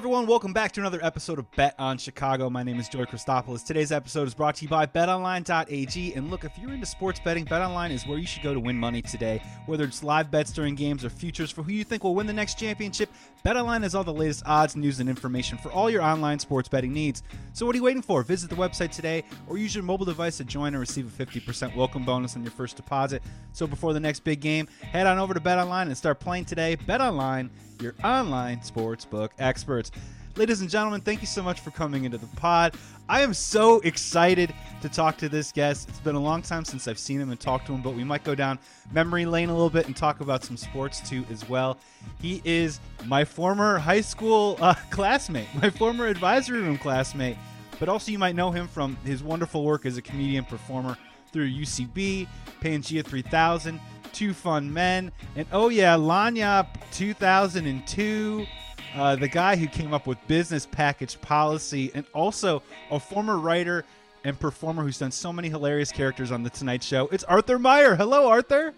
everyone. Welcome back to another episode of Bet on Chicago. My name is Joey Christopoulos. Today's episode is brought to you by BetOnline.ag. And look, if you're into sports betting, BetOnline is where you should go to win money today. Whether it's live bets during games or futures for who you think will win the next championship, BetOnline has all the latest odds, news, and information for all your online sports betting needs. So what are you waiting for? Visit the website today or use your mobile device to join and receive a 50% welcome bonus on your first deposit. So before the next big game, head on over to BetOnline and start playing today. BetOnline your online sportsbook experts. Ladies and gentlemen, thank you so much for coming into the pod. I am so excited to talk to this guest. It's been a long time since I've seen him and talked to him, but we might go down memory lane a little bit and talk about some sports too as well. He is my former high school uh, classmate, my former advisory room classmate, but also you might know him from his wonderful work as a comedian performer through UCB, Pangea 3000, Two Fun Men, and oh yeah, Lagniappe 2002, uh, the guy who came up with business package policy, and also a former writer and performer who's done so many hilarious characters on the Tonight Show. It's Arthur Meyer. Hello, Arthur.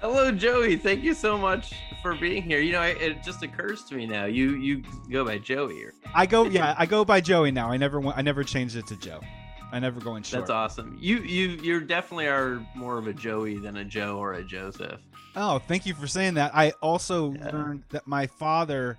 Hello, Joey. Thank you so much for being here. You know, it just occurs to me now. You you go by Joey. Or... I go yeah, I go by Joey now. I never I never changed it to Joe. I never go in short. That's awesome. You you you definitely are more of a Joey than a Joe or a Joseph. Oh, thank you for saying that. I also yeah. learned that my father,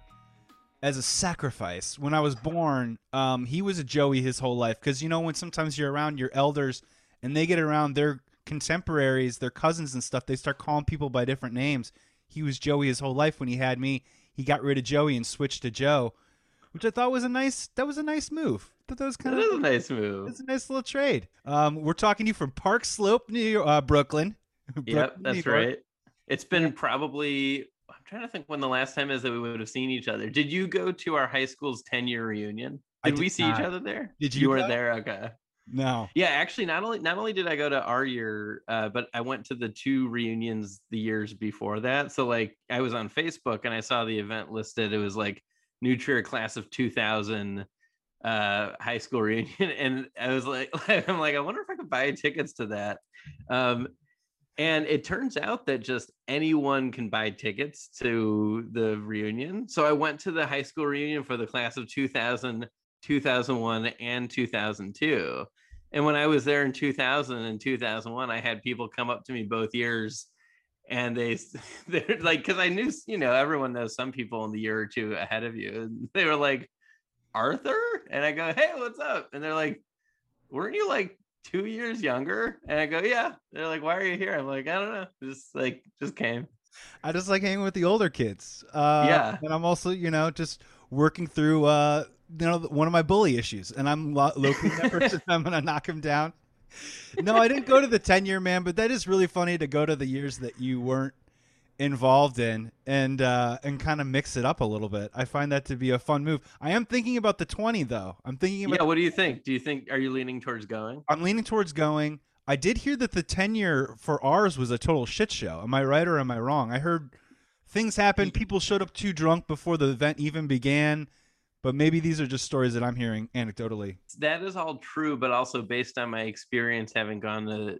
as a sacrifice, when I was born, um, he was a Joey his whole life. Because you know when sometimes you're around your elders and they get around their contemporaries, their cousins and stuff, they start calling people by different names. He was Joey his whole life. When he had me, he got rid of Joey and switched to Joe, which I thought was a nice. That was a nice move that was kind that of a nice move. It's a nice little trade. Um, we're talking to you from Park Slope, New York, uh, Brooklyn. yep, that's right. It's been probably. Trying to think when the last time is that we would have seen each other. Did you go to our high school's 10 year reunion? Did, did we see not. each other there? Did you? You were there. Okay. No. Yeah, actually, not only not only did I go to our year, uh, but I went to the two reunions the years before that. So like, I was on Facebook and I saw the event listed. It was like New Trier class of 2000 uh high school reunion and i was like i'm like i wonder if i could buy tickets to that um and it turns out that just anyone can buy tickets to the reunion so i went to the high school reunion for the class of 2000 2001 and 2002 and when i was there in 2000 and 2001 i had people come up to me both years and they they're like because i knew you know everyone knows some people in the year or two ahead of you and they were like Arthur? And I go, hey, what's up? And they're like, weren't you like two years younger? And I go, yeah. They're like, why are you here? I'm like, I don't know. Just like, just came. I just like hanging with the older kids. Uh, yeah. And I'm also, you know, just working through, uh, you know, one of my bully issues. And I'm lo- locating that person. I'm going to knock him down. No, I didn't go to the 10 year man, but that is really funny to go to the years that you weren't involved in and uh, and kind of mix it up a little bit. I find that to be a fun move. I am thinking about the 20 though. I'm thinking about Yeah, what do you think? Do you think are you leaning towards going? I'm leaning towards going. I did hear that the tenure for ours was a total shit show. Am I right or am I wrong? I heard things happened, people showed up too drunk before the event even began. But maybe these are just stories that I'm hearing anecdotally. That is all true, but also based on my experience having gone to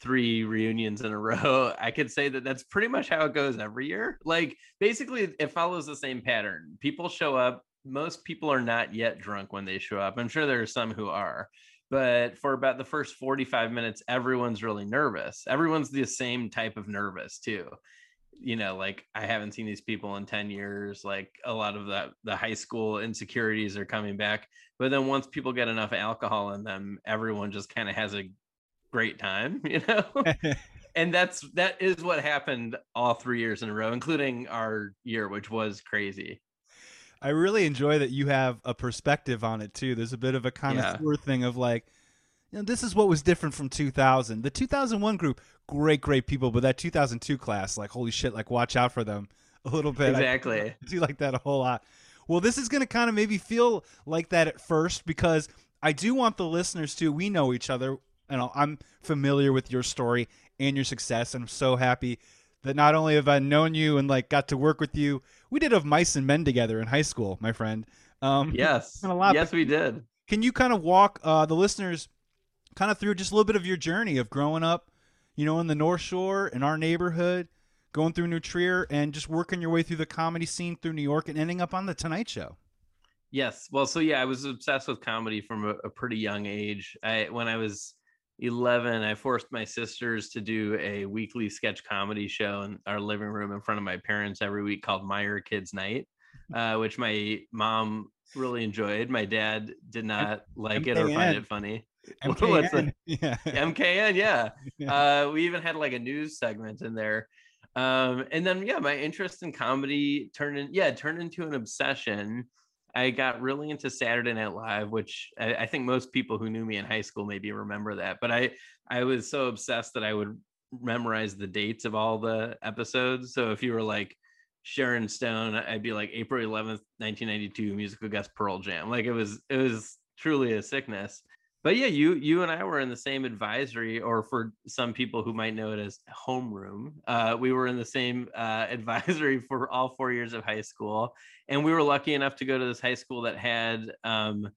three reunions in a row, I could say that that's pretty much how it goes every year. Like basically, it follows the same pattern. People show up. Most people are not yet drunk when they show up. I'm sure there are some who are, but for about the first 45 minutes, everyone's really nervous. Everyone's the same type of nervous too. You know, like I haven't seen these people in 10 years. Like a lot of the the high school insecurities are coming back. But then once people get enough alcohol in them, everyone just kind of has a great time, you know? and that's that is what happened all three years in a row, including our year, which was crazy. I really enjoy that you have a perspective on it too. There's a bit of a kind yeah. of thing of like, you know, this is what was different from 2000. The 2001 group, great, great people, but that 2002 class, like, holy shit, like, watch out for them a little bit. Exactly. I do like that a whole lot. Well, this is going to kind of maybe feel like that at first because I do want the listeners to. We know each other you know, I'm familiar with your story and your success. And I'm so happy that not only have I known you and like got to work with you, we did have mice and men together in high school, my friend. Um, yes, a lot, yes, we did. Can you kind of walk uh, the listeners? kind of through just a little bit of your journey of growing up, you know, in the North Shore in our neighborhood, going through New Trier, and just working your way through the comedy scene through New York and ending up on the Tonight Show. Yes. Well, so yeah, I was obsessed with comedy from a, a pretty young age. I when I was 11, I forced my sisters to do a weekly sketch comedy show in our living room in front of my parents every week called Meyer Kids Night, uh, which my mom really enjoyed. My dad did not like it or find it funny. MKN. What's the- yeah. MKN, yeah. Yeah. Uh, we even had like a news segment in there. Um, and then yeah, my interest in comedy turned in yeah, turned into an obsession. I got really into Saturday Night Live, which I, I think most people who knew me in high school maybe remember that. But I I was so obsessed that I would memorize the dates of all the episodes. So if you were like Sharon Stone, I'd be like April 11th, 1992, musical guest Pearl Jam. Like it was it was truly a sickness but yeah you you and i were in the same advisory or for some people who might know it as homeroom uh, we were in the same uh, advisory for all four years of high school and we were lucky enough to go to this high school that had um,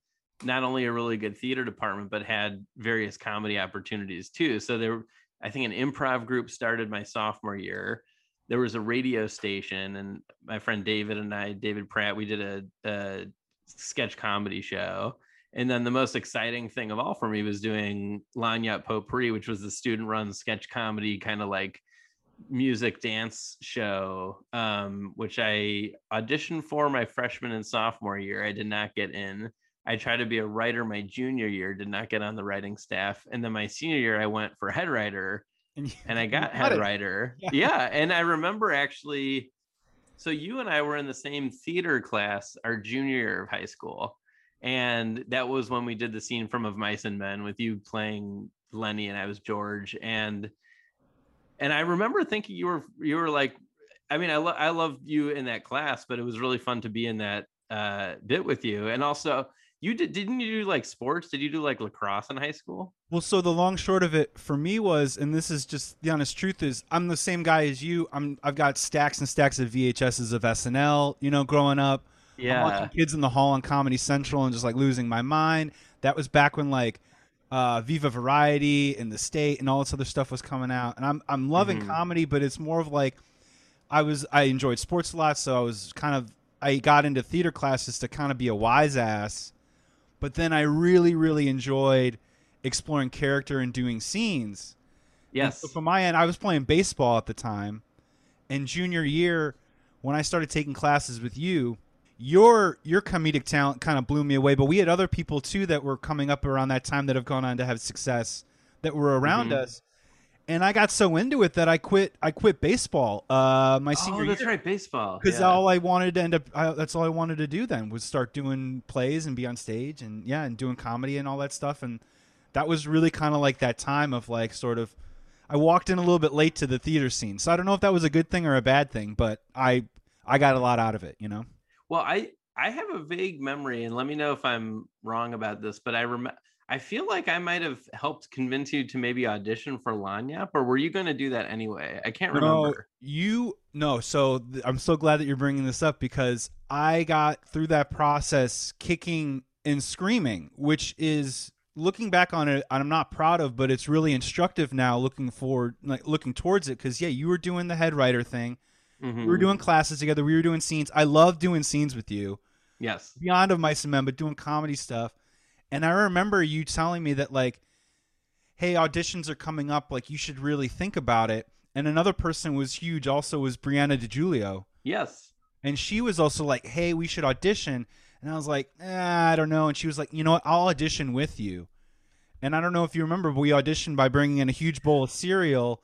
not only a really good theater department but had various comedy opportunities too. So there i think an improv group started my sophomore year. There was a radio station and my friend david and i david pratt we did a, a sketch comedy show and then the most exciting thing of all for me was doing Lagniappe Potpourri, which was the student run sketch comedy kind of like music dance show, um, which I auditioned for my freshman and sophomore year. I did not get in. I tried to be a writer my junior year, did not get on the writing staff. And then my senior year, I went for head writer And, and I got got head it. writer. Yeah. Yeah. And I remember actually, so you and I were in the same theater class our junior year of high school. And that was when we did the scene from Of Mice and Men with you playing Lenny and I was George. And and I remember thinking you were you were like, I mean, I lo- I loved you in that class, but it was really fun to be in that uh bit with you. And also you did didn't you do like sports? Did you do like lacrosse in high school? Well, so the long short of it for me was, and this is just the honest truth is, I'm the same guy as you. I'm I've got stacks and stacks of VHSs of SNL. You know, growing up, I'm Yeah. watching Kids in the Hall on Comedy Central and just like losing my mind. That was back when like uh, Viva Variety and The State and all this other stuff was coming out, and I'm I'm loving Mhm. comedy, but it's more of like I was I enjoyed sports a lot, so I was kind of I got into theater classes to kind of be a wise ass, but then I really really enjoyed exploring character and doing scenes. Yes. So from my end, I was playing baseball at the time, and junior year, when I started taking classes with you, your your comedic talent kind of blew me away. But we had other people too that were coming up around that time that have gone on to have success that were around Mhm. us. And I got so into it that I quit. I quit baseball. Uh, my senior oh, that's year right, baseball. because yeah. all I wanted to end up. I, that's all I wanted to do then was start doing plays and be on stage and yeah, and doing comedy and all that stuff. And that was really kind of like that time of like sort of. I walked in a little bit late to the theater scene, so I don't know if that was a good thing or a bad thing, but I I got a lot out of it. You know. Well, I I have a vague memory, and let me know if I'm wrong about this. But I rem- I feel like I might have helped convince you to maybe audition for Lagniappe, or were you going to do that anyway? I can't No, remember. you no. So th- I'm so glad that you're bringing this up because I got through that process kicking and screaming, which is looking back on it, I'm not proud of, but it's really instructive now. Looking forward, like looking towards it, because yeah, you were doing the head writer thing. Mhm. We were doing classes together. We were doing scenes. I love doing scenes with you. yes. Beyond of Mice and Men, but doing comedy stuff. And I remember you telling me that like, hey, auditions are coming up. Like you should really think about it. And another person was huge. Also was Brianna DiGiulio, Yes. and she was also like, hey, we should audition. And I was like, eh, I don't know. And she was like, you know what? I'll audition with you. And I don't know if you remember, but we auditioned by bringing in a huge bowl of cereal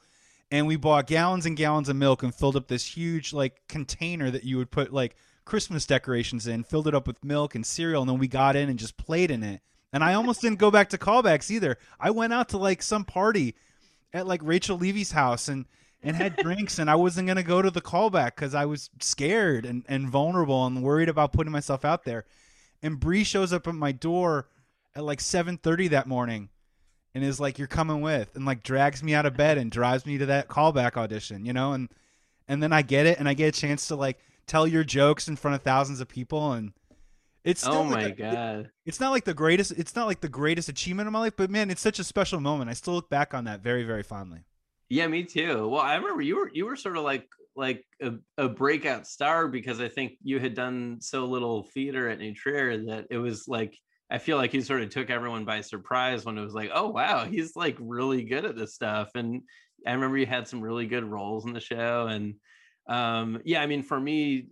and we bought gallons and gallons of milk and filled up this huge like container that you would put like Christmas decorations in, filled it up with milk and cereal, and then we got in and just played in it. And I almost didn't go back to callbacks either. I went out to like some party at like Rachel Levy's house and and had drinks and I wasn't gonna go to the callback because I was scared and, and vulnerable and worried about putting myself out there. And Bree shows up at my door at like seven thirty that morning and is like, You're coming with and like drags me out of bed and drives me to that callback audition, you know, and and then I get it and I get a chance to like tell your jokes in front of thousands of people and It's oh still oh like my a- god. It's not like the greatest. It's not like the greatest achievement of my life, but man, it's such a special moment. I still look back on that very, very fondly. Yeah, me too. Well, I remember you were you were sort of like like a, a breakout star because I think you had done so little theater at New Trier that it was like I feel like he sort of took everyone by surprise when it was like, oh wow, he's like really good at this stuff. And I remember you had some really good roles in the show. And um yeah, I mean for me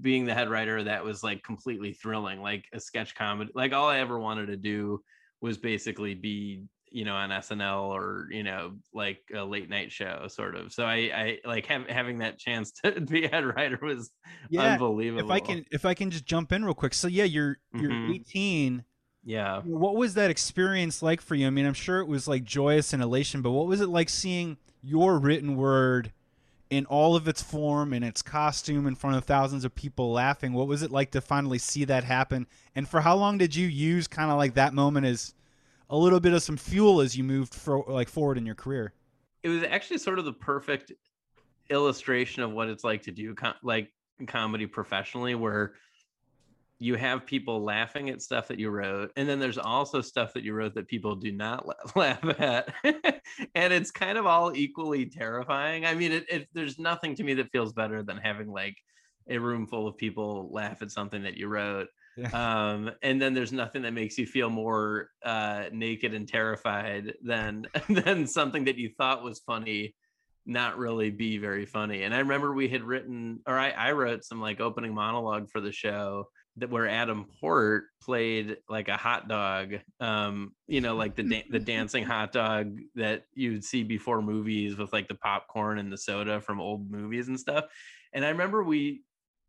being the head writer, that was like completely thrilling, like a sketch comedy. Like all I ever wanted to do was basically be you know on SNL or you know like a late night show sort of. So I I like have, having that chance to be a head writer was Yeah, unbelievable. If I can, if I can just jump in real quick. So yeah, you're you're Mhm. 18. Yeah. What was that experience like for you? I mean, I'm sure it was like joyous and elation, but what was it like seeing your written word in all of its form and its costume in front of thousands of people laughing? What was it like to finally see that happen? And for how long did you use kind of like that moment as a little bit of some fuel as you moved for, like forward in your career? it was actually sort of the perfect illustration of what it's like to do com- like comedy professionally where you have people laughing at stuff that you wrote and then there's also stuff that you wrote that people do not laugh at and it's kind of all equally terrifying. I mean it, it, there's nothing to me that feels better than having like a room full of people laugh at something that you wrote um and then there's nothing that makes you feel more uh naked and terrified than than something that you thought was funny not really be very funny. And i remember we had written or i i wrote some like opening monologue for the show that where adam port played like a hot dog um you know like the da- the dancing hot dog that you'd see before movies with like the popcorn and the soda from old movies and stuff and i remember we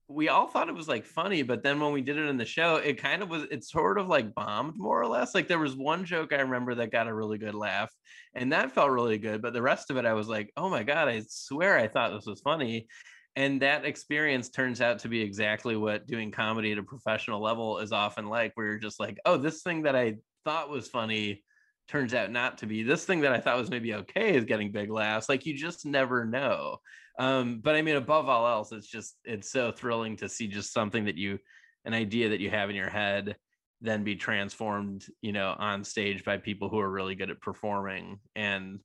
we all thought it was like funny, but then when we did it in the show, it kind of was, it sort of like bombed more or less. Like there was one joke I remember that got a really good laugh and that felt really good. But the rest of it, I was like, oh my God, I swear I thought this was funny. And that experience turns out to be exactly what doing comedy at a professional level is often like, where you're just like, oh, this thing that I thought was funny turns out not to be. This thing that I thought was maybe okay is getting big laughs. Like you just never know um but i mean above all else it's just it's so thrilling to see just something that you an idea that you have in your head then be transformed you know on stage by people who are really good at performing and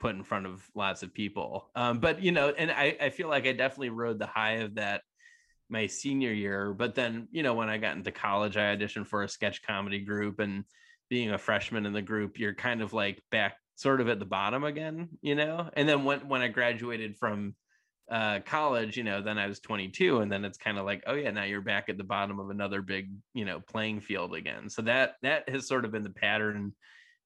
put in front of lots of people um but you know and i i feel like i definitely rode the high of that my senior year but then you know when i got into college i auditioned for a sketch comedy group and being a freshman in the group you're kind of like back sort of at the bottom again you know and then when when i graduated from uh, college, you know, then I was 22, and then it's kind of like, oh yeah, now you're back at the bottom of another big, you know, playing field again. So that that has sort of been the pattern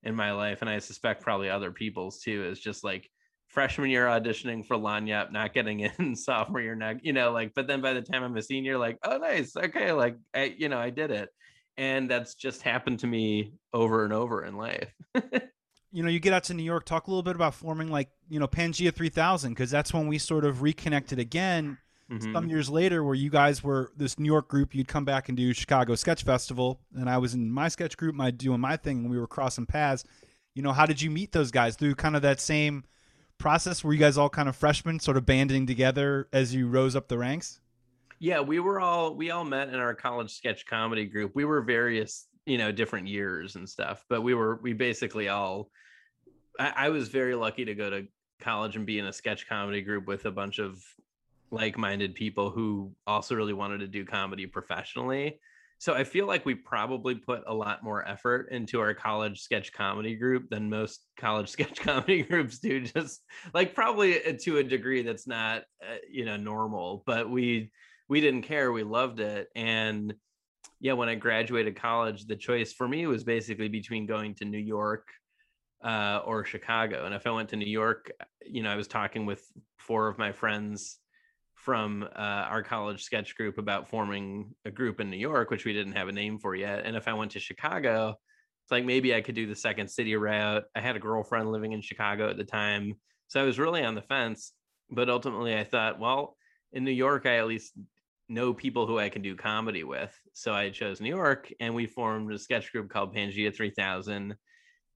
in my life, and I suspect probably other people's too. Is just like freshman year auditioning for Lagniappe, not getting in, sophomore year, not, you know, like, but then by the time I'm a senior, like, oh nice, okay, like I, you know, I did it, and that's just happened to me over and over in life. you know, you get out to New York, talk a little bit about forming like, you know, Pangea 3000, because that's when we sort of reconnected again Mhm. some years later, where you guys were this New York group. You'd come back and do Chicago Sketch Festival, and I was in my sketch group, my doing my thing, and we were crossing paths. You know, how did you meet those guys through kind of that same process? Were you guys all kind of freshmen, sort of banding together as you rose up the ranks? Yeah, we were all we all met in our college sketch comedy group. We were various, you know, different years and stuff, but we were we basically all. I, I was very lucky to go to college and be in a sketch comedy group with a bunch of like-minded people who also really wanted to do comedy professionally. So I feel like we probably put a lot more effort into our college sketch comedy group than most college sketch comedy groups do. Just like probably uh, to a degree that's not, uh, you know, normal. But we we didn't care. We loved it. And yeah, when I graduated college, the choice for me was basically between going to New York uh, or Chicago. And if I went to New York, you know, I was talking with four of my friends from uh, our college sketch group about forming a group in New York, which we didn't have a name for yet. And if I went to Chicago, it's like maybe I could do the second city route. I had a girlfriend living in Chicago at the time. So I was really on the fence. But ultimately, I thought, well, in New York, I at least know people who I can do comedy with. So I chose New York and we formed a sketch group called Pangea 3000.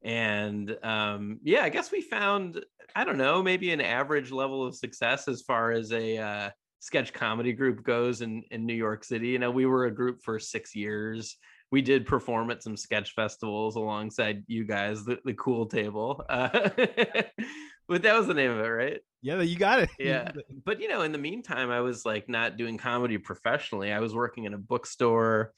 And um, yeah, I guess we found, I don't know, maybe an average level of success as far as a, uh, sketch comedy group goes in in New York City. You know, we were a group for six years. We did perform at some sketch festivals alongside you guys, the, the cool table. Uh, but that was the name of it, right? Yeah, you got it. Yeah. But you know, in the meantime, I was like not doing comedy professionally. I was working in a bookstore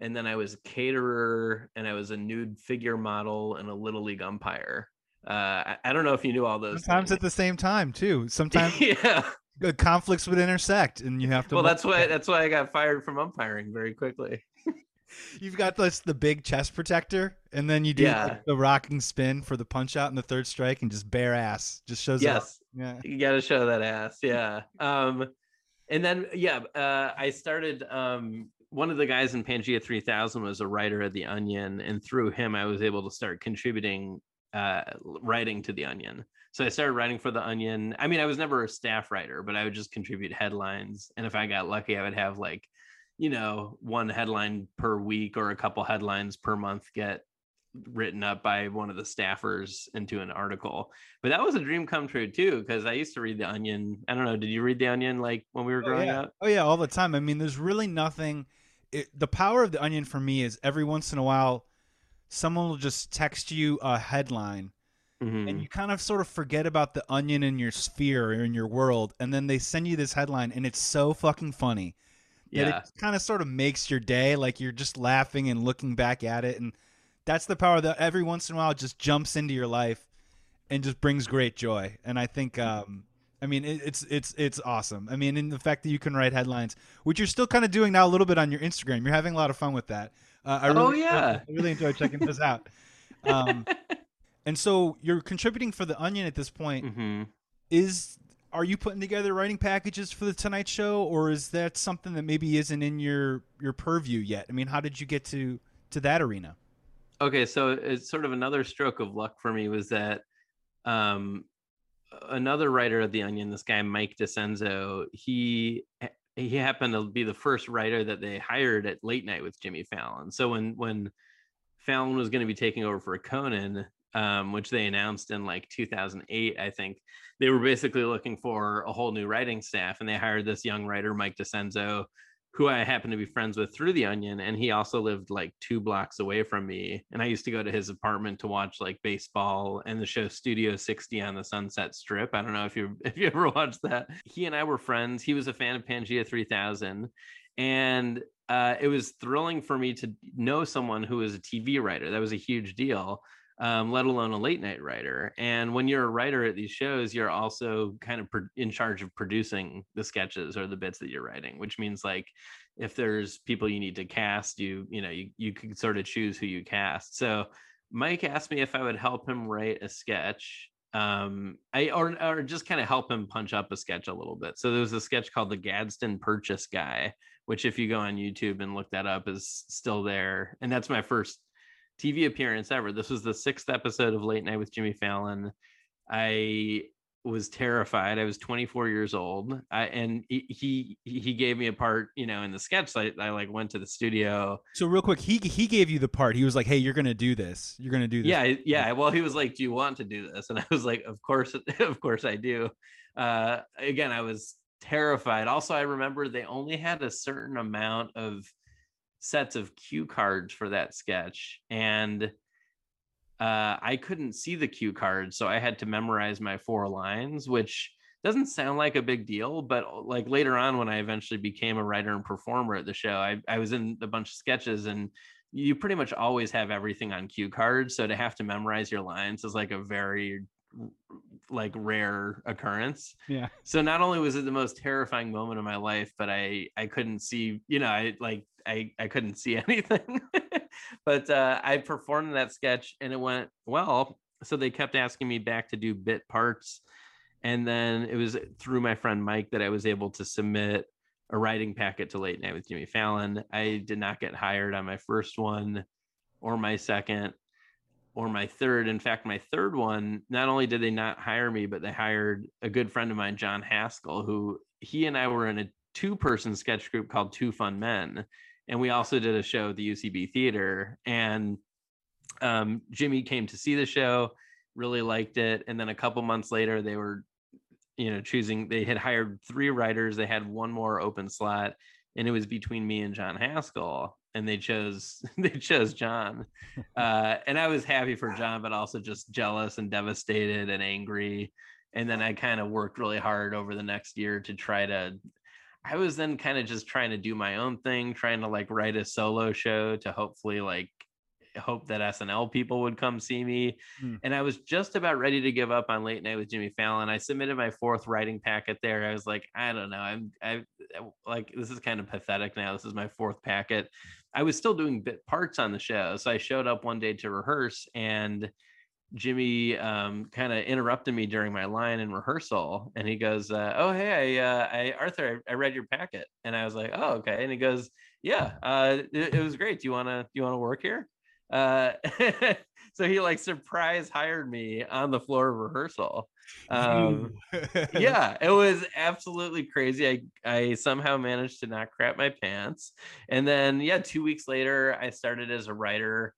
and then I was a caterer and I was a nude figure model and a little league umpire. Uh, I, I don't know if you knew all those. Sometimes things. at the same time too. Sometimes yeah. uh, conflicts would intersect, and you have to. Well, that's why that's why I got fired from umpiring very quickly. You've got this the big chest protector, and then you do Yeah. like, the rocking spin for the punch out in the third strike, and just bare ass just shows up. Yes. Yeah. you got to show that ass yeah um and then yeah uh i started um one of the guys in pangea 3000 was a writer at the onion and through him i was able to start contributing uh writing to the onion so i started writing for the onion i mean i was never a staff writer but i would just contribute headlines and if i got lucky i would have like you know one headline per week or a couple headlines per month get written up by one of the staffers into an article but that was a dream come true too because i used to read the onion i don't know did you read the onion like when we were Oh growing yeah. up oh yeah, all the time. I mean, there's really nothing. It, the power of the onion for me is every once in a while, someone will just text you a headline, Mhm. and you kind of sort of forget about the onion in your sphere or in your world, and then they send you this headline, and it's so fucking funny that yeah it kind of sort of makes your day. Like you're just laughing and looking back at it, and that's the power that every once in a while just jumps into your life and just brings great joy. And I think, um, I mean, it, it's it's it's awesome. I mean, in the fact that you can write headlines, which you're still kind of doing now a little bit on your Instagram. You're having a lot of fun with that. Uh, I Oh, really, yeah. I really enjoy checking this out. Um, and so you're contributing for the Onion at this point Mhm. is are you putting together writing packages for the Tonight Show, or is that something that maybe isn't in your your purview yet? I mean, how did you get to to that arena? okay so it's sort of another stroke of luck for me was that um another writer of the onion this guy mike dicenzo he he happened to be the first writer that they hired at late night with jimmy fallon. So when when fallon was going to be taking over for conan um, which they announced in like 2008 i think they were basically looking for a whole new writing staff and they hired this young writer mike dicenzo who I happen to be friends with through the Onion, and he also lived like two blocks away from me. And I used to go to his apartment to watch like baseball and the show Studio 60 on the Sunset Strip. I don't know if you if you ever watched that. He and I were friends. He was a fan of Pangea 3000, and uh, it was thrilling for me to know someone who was a TV writer. That was a huge deal. Um, let alone a late night writer. And when you're a writer at these shows, you're also kind of pro- in charge of producing the sketches or the bits that you're writing, which means like if there's people you need to cast, you you know you you can sort of choose who you cast. So Mike asked me if I would help him write a sketch. Um, I or or just kind of help him punch up a sketch a little bit. So there was a sketch called the Gadsden Purchase Guy, which if you go on YouTube and look that up is still there. And that's my first TV appearance ever. This was the sixth episode of Late Night with Jimmy Fallon. I was terrified. I was 24 years old, I, and he, he gave me a part, you know, in the sketch. I, I like went to the studio. So real quick, he he gave you the part. He was like, "Hey, you're gonna do this. You're gonna do this." Yeah, yeah. Well, he was like, "Do you want to do this?" And I was like, "Of course, of course, I do." Uh, again, I was terrified. Also, I remember they only had a certain amount of sets of cue cards for that sketch, and uh, I couldn't see the cue cards, so I had to memorize my four lines, which doesn't sound like a big deal, but uh, like later on when I eventually became a writer and performer at the show, I, I was in a bunch of sketches and you pretty much always have everything on cue cards. So to have to memorize your lines is like a very like rare occurrence. Yeah. So not only was it the most terrifying moment of my life, but I I couldn't see, you know, I like I I couldn't see anything. but uh I performed that sketch and it went well. So they kept asking me back to do bit parts. And then it was through my friend Mike that I was able to submit a writing packet to Late Night with Jimmy Fallon. I did not get hired on my first one or my second or my third. In fact, my third one, not only did they not hire me, but they hired a good friend of mine, John Haskell, who he and I were in a two person sketch group called Two Fun Men. And we also did a show at the UCB Theater. And um, Jimmy came to see the show, really liked it. And then a couple months later, they were you know choosing they had hired three writers they had one more open slot and it was between me and john haskell and they chose they chose john uh, and i was happy for john but also just jealous and devastated and angry and then i kind of worked really hard over the next year to try to i was then kind of just trying to do my own thing trying to like write a solo show to hopefully like hope that SNL people would come see me. Hmm. And I was just about ready to give up on late night with Jimmy Fallon. I submitted my fourth writing packet there. I was like, I don't know. I'm I like this is kind of pathetic now. This is my fourth packet. I was still doing bit parts on the show. So I showed up one day to rehearse and Jimmy um, kind of interrupted me during my line in rehearsal, and he goes, uh, "Oh hey, I, uh, I Arthur, I, I, read your packet," and I was like, "Oh okay," and he goes, "Yeah, uh, it, it was great. Do you wanna do you wanna work here?" Uh, so he like surprise hired me on the floor of rehearsal. Um, yeah, it was absolutely crazy. I I somehow managed to not crap my pants, and then yeah, two weeks later, I started as a writer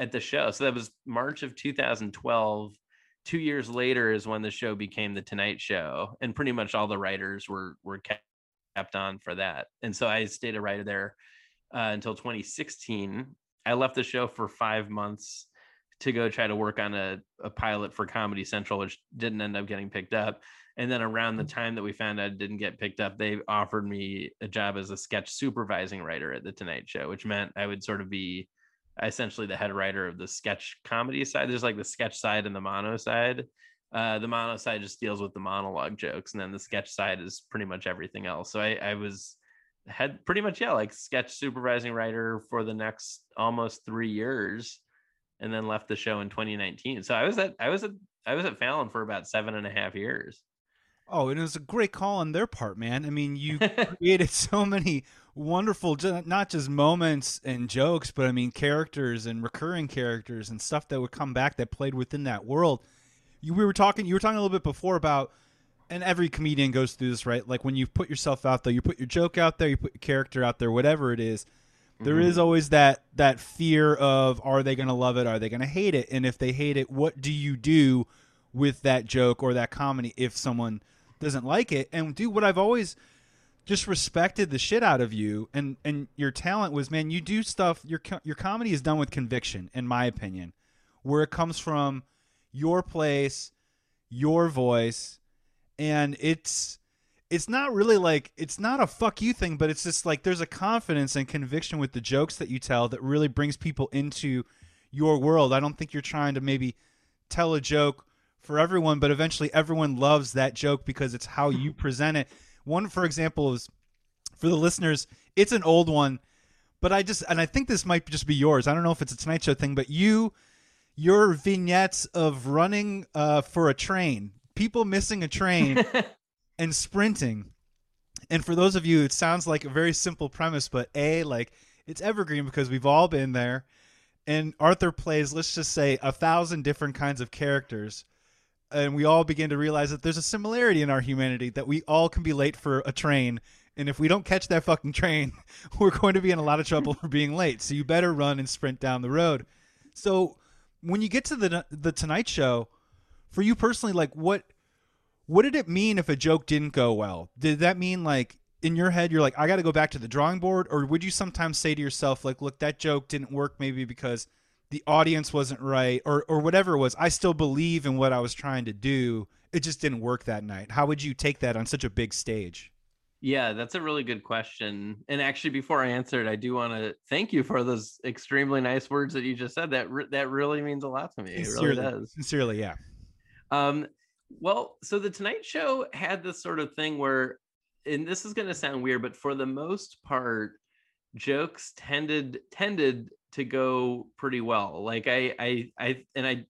at the show. So that was March of 2012. Two years later is when the show became the Tonight Show, and pretty much all the writers were were kept kept on for that. And so I stayed a writer there uh, until 2016 I left the show for five months to go try to work on a, a pilot for Comedy Central, which didn't end up getting picked up. And then around the mm. time that we found out it didn't get picked up, they offered me a job as a sketch supervising writer at the Tonight Show, which meant I would sort of be essentially the head writer of the sketch comedy side. There's like the sketch side and the mono side. Uh, the mono side just deals with the monologue jokes, and then the sketch side is pretty much everything else. So I, I was had pretty much yeah like sketch supervising writer for the next almost three years and then left the show in 2019 so i was at i was at i was at fallon for about seven and a half years oh and it was a great call on their part man i mean you created so many wonderful not just moments and jokes but i mean characters and recurring characters and stuff that would come back that played within that world you we were talking you were talking a little bit before about and every comedian goes through this, right? Like when you put yourself out there, you put your joke out there, you put your character out there, whatever it is. There mm-hmm. is always that that fear of are they going to love it? Are they going to hate it? And if they hate it, what do you do with that joke or that comedy if someone doesn't like it? And dude, what I've always just respected the shit out of you and and your talent was man, you do stuff your your comedy is done with conviction in my opinion, where it comes from your place, your voice, and it's it's not really like it's not a fuck you thing, but it's just like there's a confidence and conviction with the jokes that you tell that really brings people into your world. I don't think you're trying to maybe tell a joke for everyone, but eventually everyone loves that joke because it's how you present it. One, for example, is for the listeners, it's an old one, but I just and I think this might just be yours. I don't know if it's a Tonight Show thing, but you your vignettes of running uh, for a train people missing a train and sprinting. And for those of you, it sounds like a very simple premise, but A, like it's evergreen because we've all been there. And Arthur plays, let's just say, a thousand different kinds of characters. And we all begin to realize that there's a similarity in our humanity that we all can be late for a train. And if we don't catch that fucking train, we're going to be in a lot of trouble for being late. So you better run and sprint down the road. So when you get to the the Tonight Show, for you personally, like what what did it mean if a joke didn't go well? Did that mean like in your head you're like I got to go back to the drawing board, or would you sometimes say to yourself like, look, that joke didn't work maybe because the audience wasn't right, or or whatever it was. I still believe in what I was trying to do. It just didn't work that night. How would you take that on such a big stage? Yeah, that's a really good question. And actually, before I answer it, I do want to thank you for those extremely nice words that you just said. That re- that really means a lot to me. Sincerely, it really does. Sincerely, yeah. Um, well, so the Tonight Show had this sort of thing where, and this is going to sound weird, but for the most part, jokes tended tended to go pretty well. Like I, I, I, and I,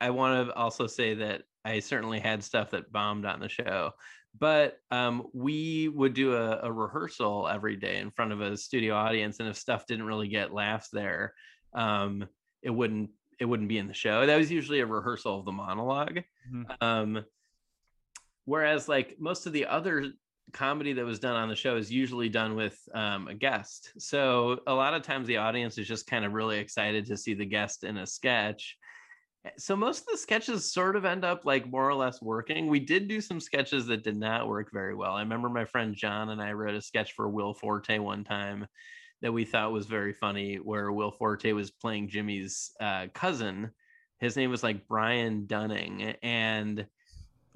I want to also say that I certainly had stuff that bombed on the show, but um, we would do a, a, rehearsal every day in front of a studio audience, and if stuff didn't really get laughs there, um, it wouldn't it wouldn't be in the show. That was usually a rehearsal of the monolog mm-hmm. Um, whereas like most of the other comedy that was done on the show is usually done with um, a guest. So a lot of times the audience is just kind of really excited to see the guest in a sketch. So most of the sketches sort of end up like more or less working. We did do some sketches that did not work very well. I remember my friend John and I wrote a sketch for Will Forte one time that we thought was very funny, where Will Forte was playing Jimmy's uh, cousin. His name was like Brian Dunning, and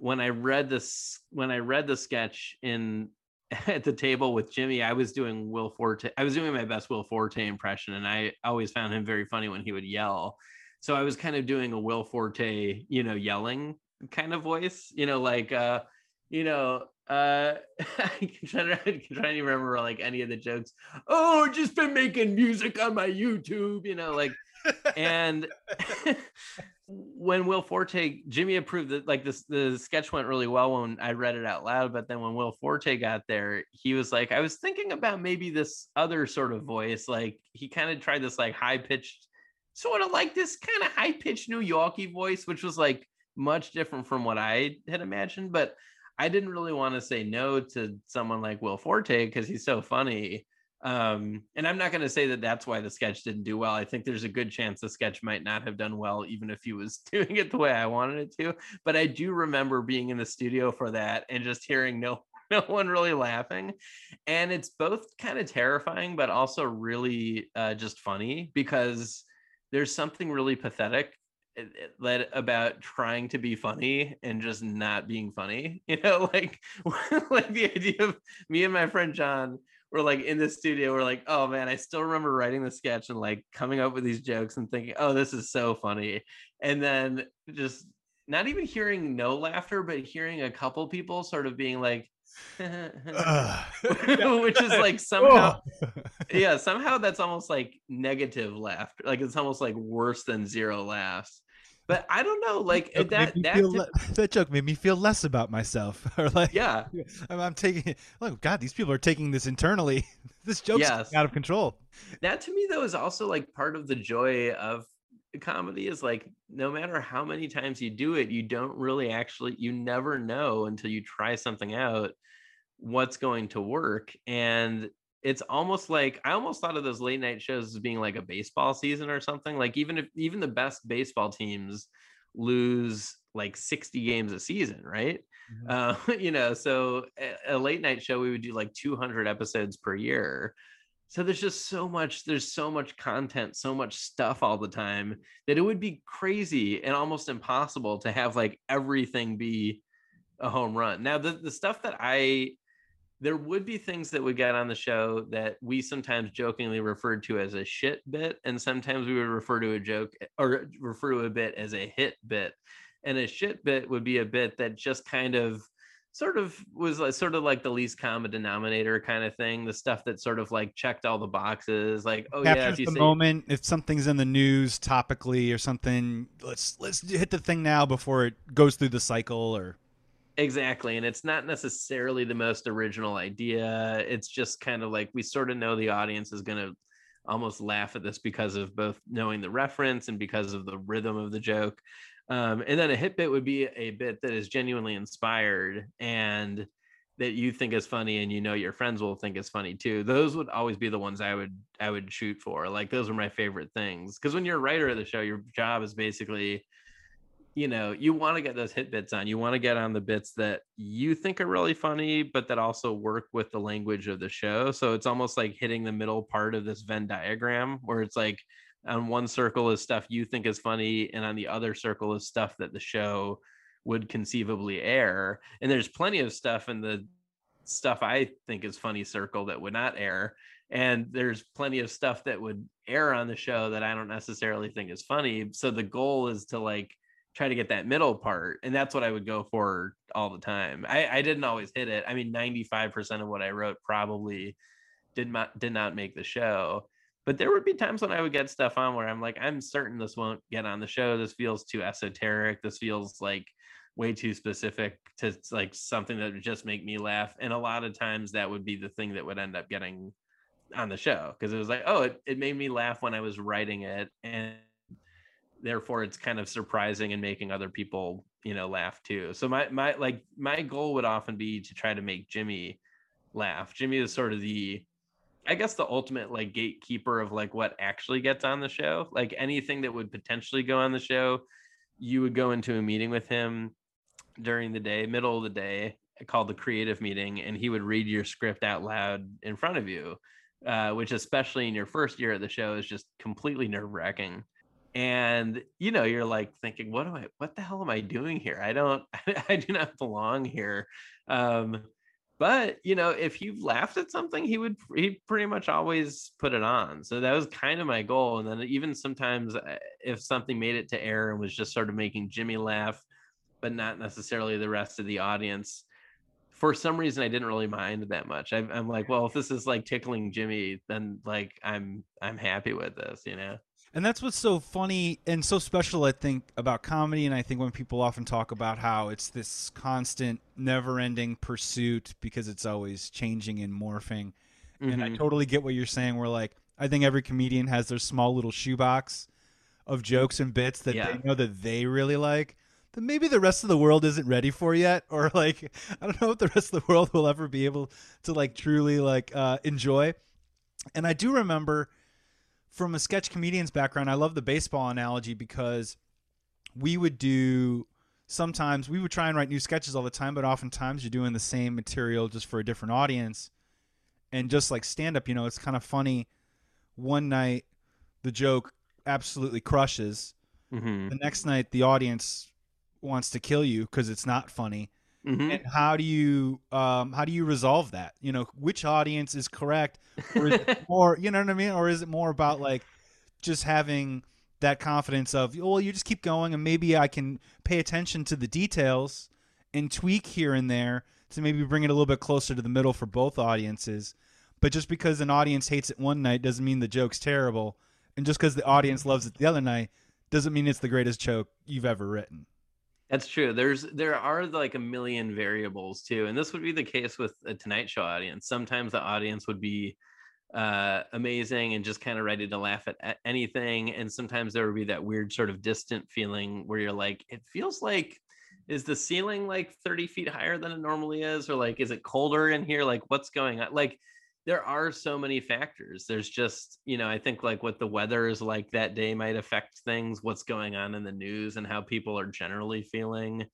when I read this, when I read the sketch in at the table with Jimmy, I was doing Will Forte. I was doing my best Will Forte impression, and I always found him very funny when he would yell. So I was kind of doing a Will Forte, you know, yelling kind of voice, you know, like, uh, you know, uh, I can try to, I can try to remember like any of the jokes. Oh, just been making music on my YouTube, you know, like, and when Will Forte, Jimmy approved that like this the sketch went really well when I read it out loud, but then when Will Forte got there, he was like, I was thinking about maybe this other sort of voice. Like he kind of tried this like high pitched, sort of like this kind of high pitched New Yorkie voice, which was like much different from what I had imagined. But I didn't really want to say no to someone like Will Forte because he's so funny. Um, and I'm not going to say that that's why the sketch didn't do well. I think there's a good chance the sketch might not have done well, even if he was doing it the way I wanted it to. But I do remember being in the studio for that and just hearing no no one really laughing and it's both kind of terrifying but also really uh, just funny because there's something really pathetic eh, eh, about trying to be funny and just not being funny you know like like the idea of me and my friend john we're like in the studio we're like oh man i still remember writing the sketch and like coming up with these jokes and thinking oh this is so funny and then just not even hearing no laughter but hearing a couple people sort of being like which is like somehow yeah somehow that's almost like negative laughter like it's almost like worse than zero laughs but I don't know, like that that, le- that joke made me feel less about myself. or like, yeah, I'm, I'm taking. Oh God, these people are taking this internally. this joke's yes. out of control. That to me though is also like part of the joy of comedy is like no matter how many times you do it, you don't really actually you never know until you try something out what's going to work and it's almost like I almost thought of those late night shows as being like a baseball season or something. Like even if even the best baseball teams lose like 60 games a season, right? Mm-hmm. Uh, you know, so a, a late night show we would do like 200 episodes per year. So there's just so much there's so much content, so much stuff all the time that it would be crazy and almost impossible to have like everything be a home run. Now the the stuff that I there would be things that would get on the show that we sometimes jokingly referred to as a shit bit and sometimes we would refer to a joke eh, or refer to a bit as a hit bit. And a shit bit would be a bit that just kind of sort of was like, sort of like the least common denominator kind of thing the stuff that sort of like checked all the boxes like oh Captures yeah if the say, moment if something's in the news topically or something let's let's hit the thing now before it goes through the cycle or Exactly. And it's not necessarily the most original idea. It's just kind of like we sort of know the audience is going to almost laugh at this because of both knowing the reference and because of the rhythm of the joke. Um, and then a hit bit would be a bit that is genuinely inspired and that you think is funny and you know your friends will think is funny too. Those would always be the ones I would I would shoot for. Like those are my favorite things. Because when you're a writer of the show, your job is basically you know, you want to get those hit bits on. You want to get on the bits that you think are really funny, but that also work with the language of the show. So it's almost like hitting the middle part of this Venn diagram where it's like on one circle is stuff you think is funny, and on the other circle is stuff that the show would conceivably air. And there's plenty of stuff in the stuff I think is funny circle that would not air. And there's plenty of stuff that would air on the show that I don't necessarily think is funny. So the goal is to like try to get that middle part and that's what i would go for all the time. I, I didn't always hit it. I mean 95% of what i wrote probably did not did not make the show but there would be times when i would get stuff on where i'm like i'm certain this won't get on the show. This feels too esoteric. This feels like way too specific to like something that would just make me laugh. And a lot of times that would be the thing that would end up getting on the show because it was like oh it, it made me laugh when i was writing it and therefore it's kind of surprising and making other people you know laugh too. So my my like my goal would often be to try to make jimmy laugh. Jimmy is sort of the i guess the ultimate like gatekeeper of like what actually gets on the show. Like anything that would potentially go on the show you would go into a meeting with him during the day, middle of the day, called the creative meeting, and he would read your script out loud in front of you, uh, which, especially in your first year at the show, is just completely nerve wracking. And you know, you're like thinking, "What am I? What the hell am I doing here? I don't, I do not belong here." Um, but you know, if you laughed at something, he would he pretty much always put it on. So that was kind of my goal. And then even sometimes, uh, if something made it to air and was just sort of making Jimmy laugh, but not necessarily the rest of the audience for some reason I didn't really mind that much. I, am like, well, if this is like tickling Jimmy, then like I'm I'm happy with this, you know. And that's what's so funny and so special, I think, about comedy. And I think when people often talk about how it's this constant, never-ending pursuit because it's always changing and morphing. Mm-hmm. And I mm-hmm. totally get what you're saying. Where like, I think every comedian has their small little shoebox of jokes and bits that yeah. they know that they really like that maybe the rest of the world isn't ready for yet or like i don't know if the rest of the world will ever be able to like truly like uh, enjoy and i do remember from a sketch comedian's background i love the baseball analogy because we would do sometimes we would try and write new sketches all the time but oftentimes you're doing the same material just for a different audience and just like stand up you know it's kind of funny one night the joke absolutely crushes mm-hmm. the next night the audience wants to kill you because it's not funny. Mm-hmm. And how do you um, how do you resolve that? You know, which audience is correct, or is it more you know what I mean, or is it more about like just having that confidence of well, you just keep going, and maybe I can pay attention to the details and tweak here and there to maybe bring it a little bit closer to the middle for both audiences. But just because an audience hates it one night doesn't mean the joke's terrible, and just because the audience loves it the other night doesn't mean it's the greatest joke you've ever written. That's true. There's there are like a million variables too, and this would be the case with a Tonight Show audience. Sometimes the audience would be uh, amazing and just kind of ready to laugh at anything, and sometimes there would be that weird sort of distant feeling where you're like, it feels like is the ceiling like 30 feet higher than it normally is or like is it colder in here like what's going on like there are so many factors. There's just, you know, I think like what the weather is like that day might affect things, what's going on in the news and how people are generally feeling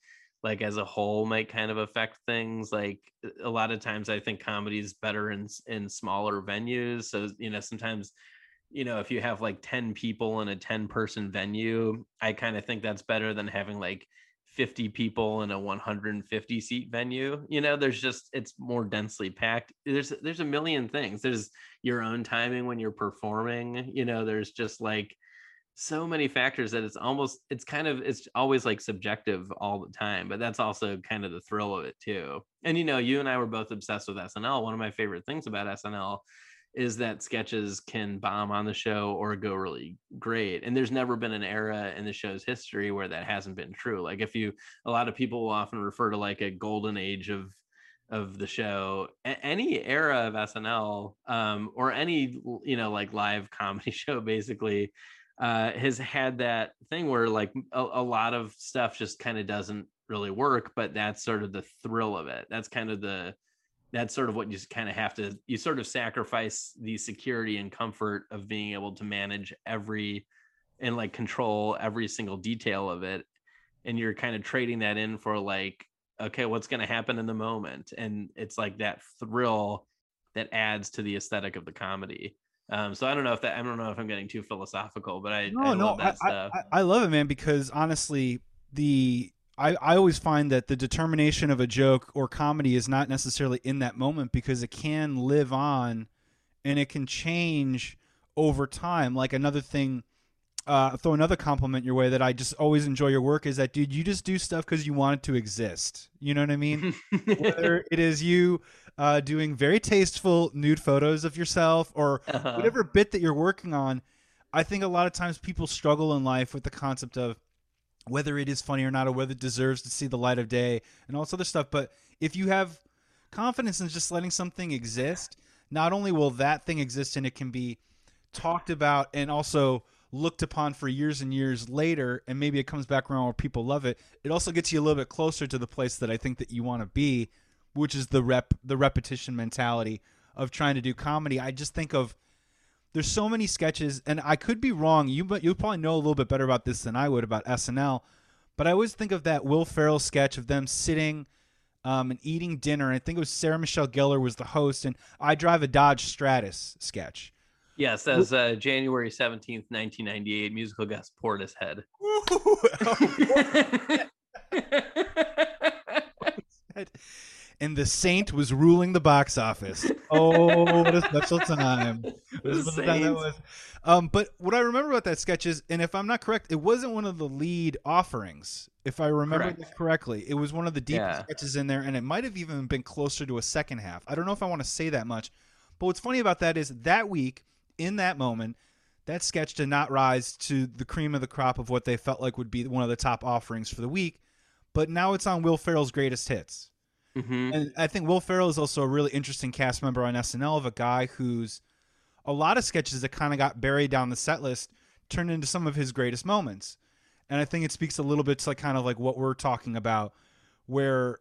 like as a whole might kind of affect things like uh, a lot of times i think comedy is better in in smaller venues so you know sometimes you know if you have like 10 people in a 10 person venue i kind of think that's better than having like 50 people in a 150 seat venue you know there's just it's more densely packed. There's there's a million things. There's your own timing when you're performing you know there's just like so many factors that it's almost it's kind of it's always like subjective all the time but that's also kind of the thrill of it too. And you know you and i were both obsessed with snl one of my favorite things about snl is that sketches can bomb on the show or go really great. And there's never been an era in the show's history where that hasn't been true. Like if you a lot of people will often refer to like a golden age of of the show a- any era of snl um, or any you know like live comedy show basically uh, has had that thing where like a, a lot of stuff just kind of doesn't really work but that's sort of the thrill of it that's kind of the that's sort of what you kind of have to you sort of sacrifice the security and comfort of being able to manage every and like control every single detail of it and you're kind of trading that in for like okay what's going to happen in the moment? And it's like that thrill that adds to the aesthetic of the comedy. Um, so I don't know if that I don't know if I'm getting too philosophical, but I, no, I no, I, I, I, love it, man, because honestly, the I, I always find that the determination of a joke or comedy is not necessarily in that moment because it can live on and it can change over time. Like another thing, uh, throw another compliment your way that I just always enjoy your work is that, dude, you just do stuff because you want it to exist. You know what I mean? Whether it is you uh, doing very tasteful nude photos of yourself or uh-huh. whatever bit that you're working on, I think a lot of times people struggle in life with the concept of whether it is funny or not, or whether it deserves to see the light of day, and all this other stuff. But if you have confidence in just letting something exist, not only will that thing exist and it can be talked about and also looked upon for years and years later, and maybe it comes back around where people love it. It also gets you a little bit closer to the place that I think that you want to be, which is the rep the repetition mentality of trying to do comedy. I just think of there's so many sketches, and I could be wrong. You but you probably know a little bit better about this than I would about SNL. But I always think of that Will Ferrell sketch of them sitting um, and eating dinner. I think it was Sarah Michelle Gellar was the host, and I drive a Dodge Stratus sketch. Yes, that was uh, January 17th, 1998. Musical guest Portishead. and the Saint was ruling the box office. Oh, what a special time! What a special time that was. Um, but what I remember about that sketch is, and if I'm not correct, it wasn't one of the lead offerings. If I remember Correct. correctly, it was one of the deep yeah. sketches in there, and it might have even been closer to a second half. I don't know if I want to say that much, but what's funny about that is that week, in that moment, that sketch did not rise to the cream of the crop of what they felt like would be one of the top offerings for the week. But now it's on Will Ferrell's greatest hits. Mm-hmm. And I think Will Ferrell is also a really interesting cast member on SNL of a guy who's a lot of sketches that kind of got buried down the set list turned into some of his greatest moments. And I think it speaks a little bit to like kind of like what we're talking about, where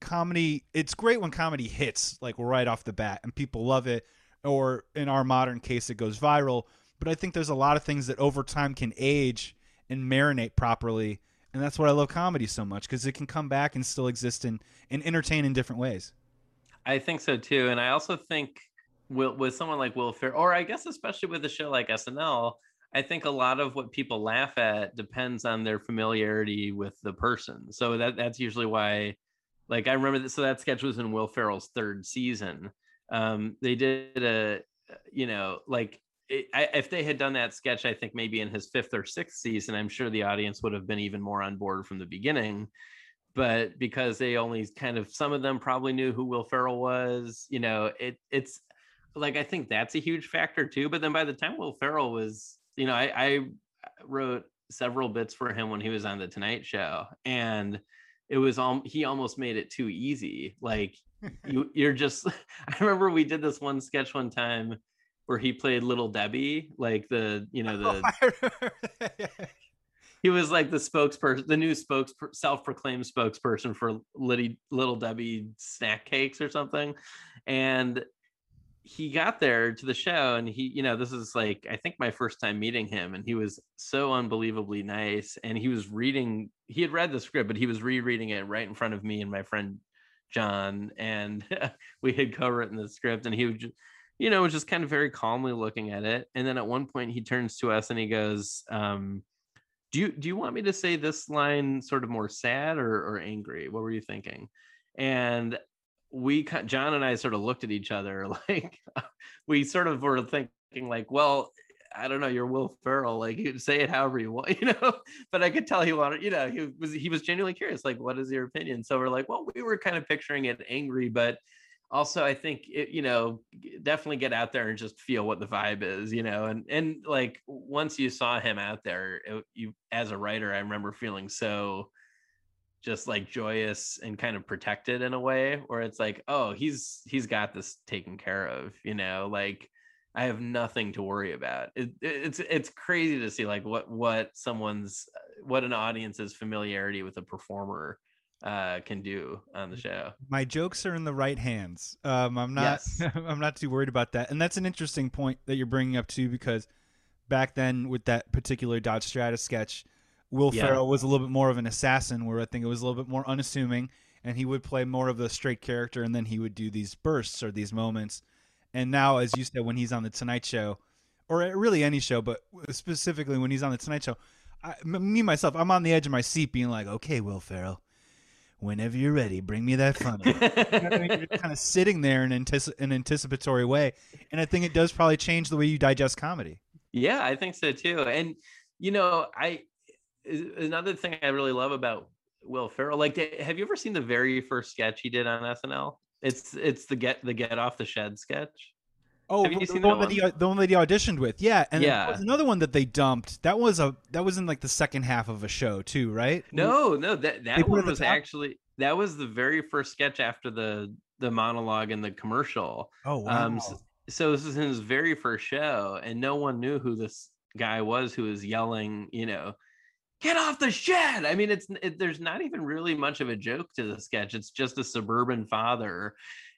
comedy it's great when comedy hits like right off the bat and people love it, or in our modern case it goes viral. But I think there's a lot of things that over time can age and marinate properly. And that's what I love comedy so much because it can come back and still exist and, and entertain in different ways. I think so too. And I also think with, with someone like Will Ferrell, or I guess especially with a show like SNL, I think a lot of what people laugh at depends on their familiarity with the person. So that that's usually why, like I remember that. So that sketch was in Will Ferrell's third season. Um, they did a, you know, like it, I, if they had done that sketch, I think maybe in his fifth or sixth season, I'm sure the audience would have been even more on board from the beginning. But because they only kind of some of them probably knew who Will Ferrell was, you know, it it's like I think that's a huge factor too. But then by the time Will Ferrell was, you know, I, I wrote several bits for him when he was on the Tonight Show, and it was all he almost made it too easy. Like you, you're just. I remember we did this one sketch one time where he played Little Debbie, like the you know the. he was like the spokesperson, the new spokes self-proclaimed spokesperson for Liddy, Little Debbie snack cakes or something, and he got there to the show and he you know this is like i think my first time meeting him and he was so unbelievably nice and he was reading he had read the script but he was rereading it right in front of me and my friend john and we had co-written the script and he would just you know just kind of very calmly looking at it and then at one point he turns to us and he goes um, do you do you want me to say this line sort of more sad or, or angry what were you thinking and we John and I sort of looked at each other like we sort of were thinking like, well, I don't know, you're Will Ferrell, like you say it however you want, you know. But I could tell he wanted, you know, he was he was genuinely curious, like, what is your opinion? So we're like, well, we were kind of picturing it angry, but also I think it, you know, definitely get out there and just feel what the vibe is, you know. And and like once you saw him out there, it, you as a writer, I remember feeling so just like joyous and kind of protected in a way where it's like oh he's he's got this taken care of you know like i have nothing to worry about it, it's it's crazy to see like what what someone's uh, what an audience's familiarity with a performer uh can do on the show my jokes are in the right hands um i'm not yes. i'm not too worried about that and that's an interesting point that you're bringing up too because back then with that particular dodge stratus sketch Will yeah. Ferrell was a little bit more of an assassin, where I think it was a little bit more unassuming, and he would play more of the straight character, and then he would do these bursts or these moments. And now, as you said, when he's on the Tonight Show, or really any show, but specifically when he's on the Tonight Show, I, me myself, I'm on the edge of my seat, being like, "Okay, Will Ferrell, whenever you're ready, bring me that funny." I mean, you're kind of sitting there in an anticipatory way, and I think it does probably change the way you digest comedy. Yeah, I think so too. And you know, I another thing I really love about Will Ferrell. Like, have you ever seen the very first sketch he did on SNL? It's it's the get the get off the shed sketch. Oh, the, the, one, one? That he, the one that he auditioned with, yeah, and yeah. there was another one that they dumped. That was a that was in like the second half of a show too, right? No, no, that that one was actually that was the very first sketch after the the monologue and the commercial. Oh wow! Um, so, so this is his very first show, and no one knew who this guy was who was yelling, you know, get off the shed. I mean, it's it, there's not even really much of a joke to the sketch. It's just a suburban father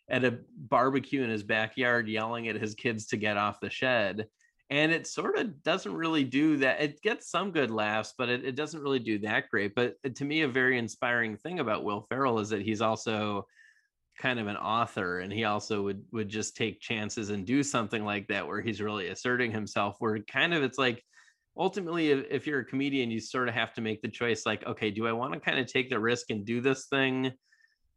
at a barbecue in his backyard yelling at his kids to get off the shed. and it sort of doesn't really do that it gets some good laughs but it, it doesn't really do that great but uh, to me a very inspiring thing about will ferrell is that he's also kind of an author and he also would would just take chances and do something like that where he's really asserting himself where kind of it's like ultimately if, if you're a comedian you sort of have to make the choice like okay do i want to kind of take the risk and do this thing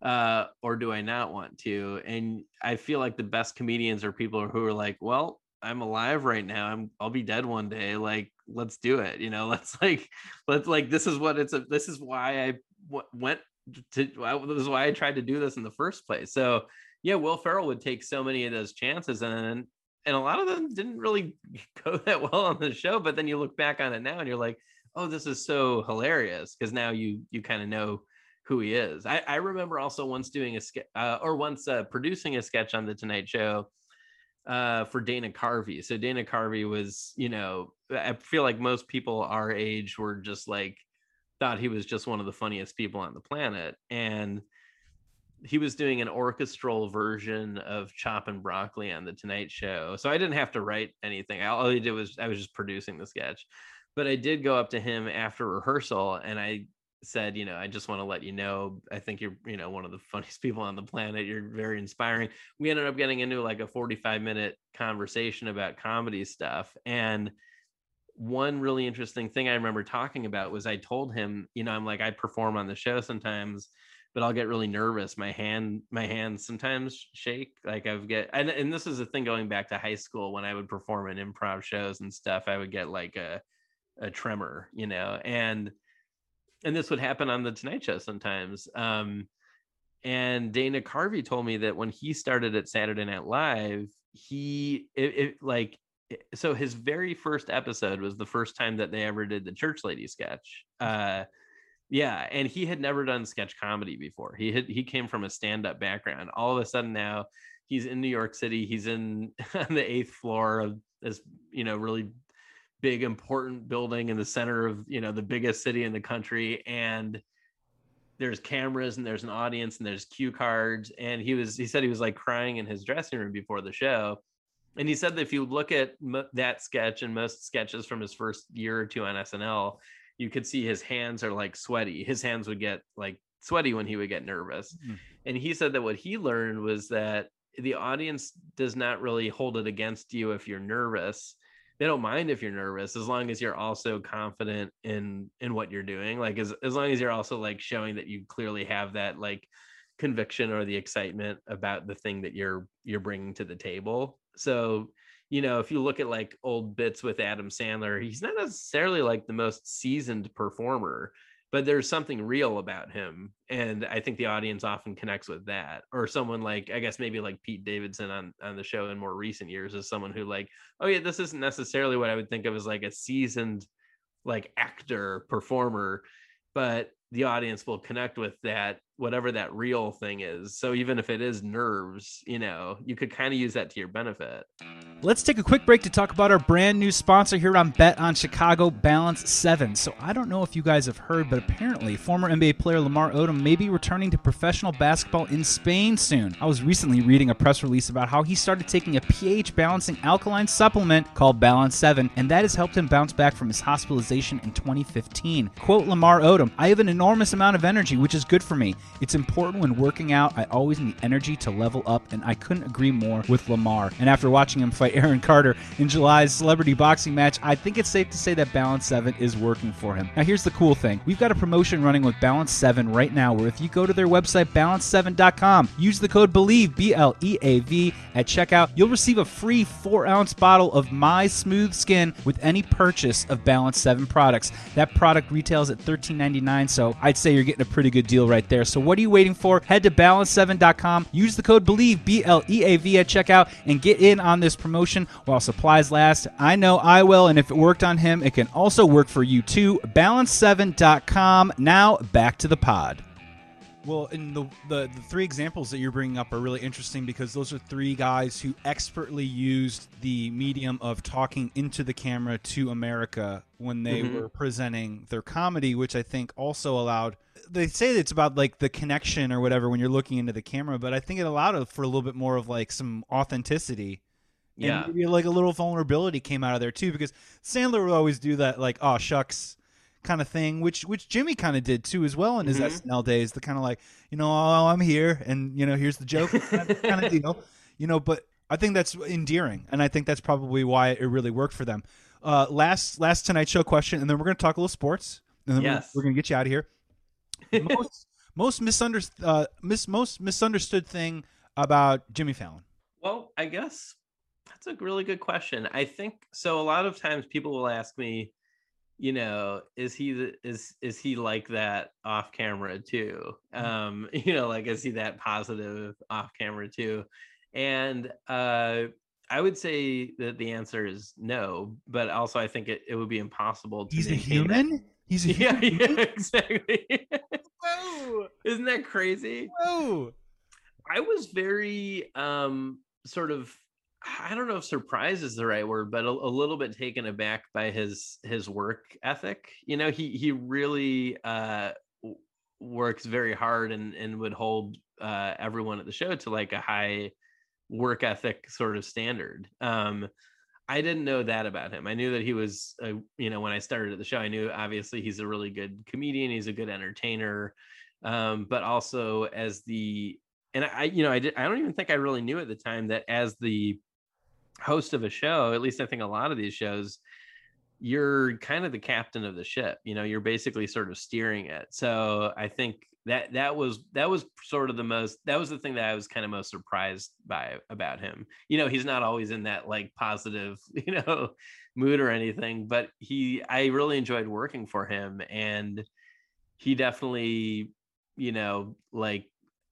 uh or do i not want to? And i feel like the best comedians are people who are like well i'm alive right now. I'm i'll be dead one day. Like let's do it. You know let's like let's like this is what it's a this is why i w- went to this is why i tried to do this in the first place. So yeah will ferrell would take so many of those chances and and a lot of them didn't really go that well on the show but then you look back on it now and you're like oh this is so hilarious. Because now you you kind of know who he is I, I remember also once doing a sketch uh, or once uh, producing a sketch on the tonight show uh, for Dana Carvey. So Dana Carvey was, you know, I feel like most people our age were just like thought he was just one of the funniest people on the planet, and he was doing an orchestral version of Choppin' Broccoli on the Tonight Show. So I didn't have to write anything. All I did was I was just producing the sketch. But I did go up to him after rehearsal and I said, you know, I just want to let you know, I think you're, you know, one of the funniest people on the planet. You're very inspiring. We ended up getting into like a 45 minute conversation about comedy stuff. And one really interesting thing I remember talking about was I told him, you know, I'm like, I perform on the show sometimes, but I'll get really nervous. My hand, my hands sometimes shake. Like I've get, and, and this is a thing going back to high school when I would perform in improv shows and stuff, I would get like a, a tremor, you know, and, and this would happen on the Tonight Show sometimes. Um, and Dana Carvey told me that when he started at Saturday Night Live, he it, it like so his very first episode was the first time that they ever did the church lady sketch. Uh, yeah, and he had never done sketch comedy before. He had he came from a stand-up background. All of a sudden now he's in New York City. He's in on the eighth floor of this, you know, really big important building in the center of you know the biggest city in the country and there's cameras and there's an audience and there's cue cards and he was he said he was like crying in his dressing room before the show. And he said that if you look at that sketch and most sketches from his first year or two on SNL you could see his hands are like sweaty. His hands would get like sweaty when he would get nervous. Mm-hmm. and he said that what he learned was that the audience does not really hold it against you if you're nervous they don't mind if you're nervous as long as you're also confident in in what you're doing like as, as long as you're also like showing that you clearly have that like conviction or the excitement about the thing that you're you're bringing to the table. So you know if you look at like old bits with adam sandler he's not necessarily like the most seasoned performer but there's something real about him and i think the audience often connects with that or someone like i guess maybe like pete davidson on on the show in more recent years is someone who like oh yeah this isn't necessarily what i would think of as like a seasoned like actor performer but the audience will connect with that whatever that real thing is. So even if it is nerves, you know, you could kind of use that to your benefit. Let's take a quick break to talk about our brand new sponsor here on Bet on Chicago, Balance 7. So I don't know if you guys have heard, but apparently former NBA player Lamar Odom may be returning to professional basketball in Spain soon. I was recently reading a press release about how he started taking a pH balancing alkaline supplement called Balance 7, and that has helped him bounce back from his hospitalization in 2015. Quote Lamar Odom, I have an enormous amount of energy, which is good for me. It's important when working out. I always need energy to level up, and I couldn't agree more with Lamar. And after watching him fight Aaron Carter in July's celebrity boxing match, I think it's safe to say that Balance 7 is working for him. Now, here's the cool thing we've got a promotion running with Balance 7 right now where if you go to their website, balance7.com, use the code BLEAV, B L E A V, at checkout, you'll receive a free 4 ounce bottle of My Smooth Skin with any purchase of Balance 7 products. That product retails at $13.99, so I'd say you're getting a pretty good deal right there. So, what are you waiting for? Head to balance7.com, use the code BLEAV, B L E A V, at checkout, and get in on this promotion while supplies last. I know I will, and if it worked on him, it can also work for you too. Balance7.com. Now, back to the pod. Well, and the, the, the three examples that you're bringing up are really interesting because those are three guys who expertly used the medium of talking into the camera to America when they mm-hmm. were presenting their comedy, which I think also allowed. They say it's about like the connection or whatever when you're looking into the camera, but I think it allowed for a little bit more of like some authenticity Yeah. And maybe like a little vulnerability came out of there too, because Sandler would always do that like, oh shucks kind of thing, which which Jimmy kind of did too as well in his Mhm. SNL days. The kind of like, you know, oh, I'm here, and you know, here's the joke kind of, kind of deal. You know, but I think that's endearing, and I think that's probably why it really worked for them. Uh, last last Tonight Show question, and then we're gonna talk a little sports, and then we're- we're, gonna get you out of here. Most most misunderstood uh, mis- most misunderstood thing about Jimmy Fallon. Well, I guess that's a really good question. I think so. A lot of times people will ask me, you know, is he is is he like that off camera too? Um, you know, like is he that positive off camera too? And uh, I would say that the answer is no. But also, I think it, it would be impossible to. He's a maintain that- human. He's a Yeah, human. yeah, exactly. Whoa, Isn't that crazy? whoa. I was very um sort of I don't know if surprise is the right word, but a, a little bit taken aback by his his work ethic. You know, he he really uh works very hard and and would hold uh everyone at the show to like a high work ethic sort of standard. Um I didn't know that about him. I knew that he was, a, you know, when I started at the show, I knew obviously he's a really good comedian. He's a good entertainer, um, but also as the, and I, you know, I did, I don't even think I really knew at the time that as the host of a show, at least I think a lot of these shows, you're kind of the captain of the ship. You know, you're basically sort of steering it. So I think that that was that was sort of the most that was the thing that I was kind of most surprised by about him. You know, he's not always in that like positive, you know, mood or anything, but he I really enjoyed working for him and he definitely, you know, like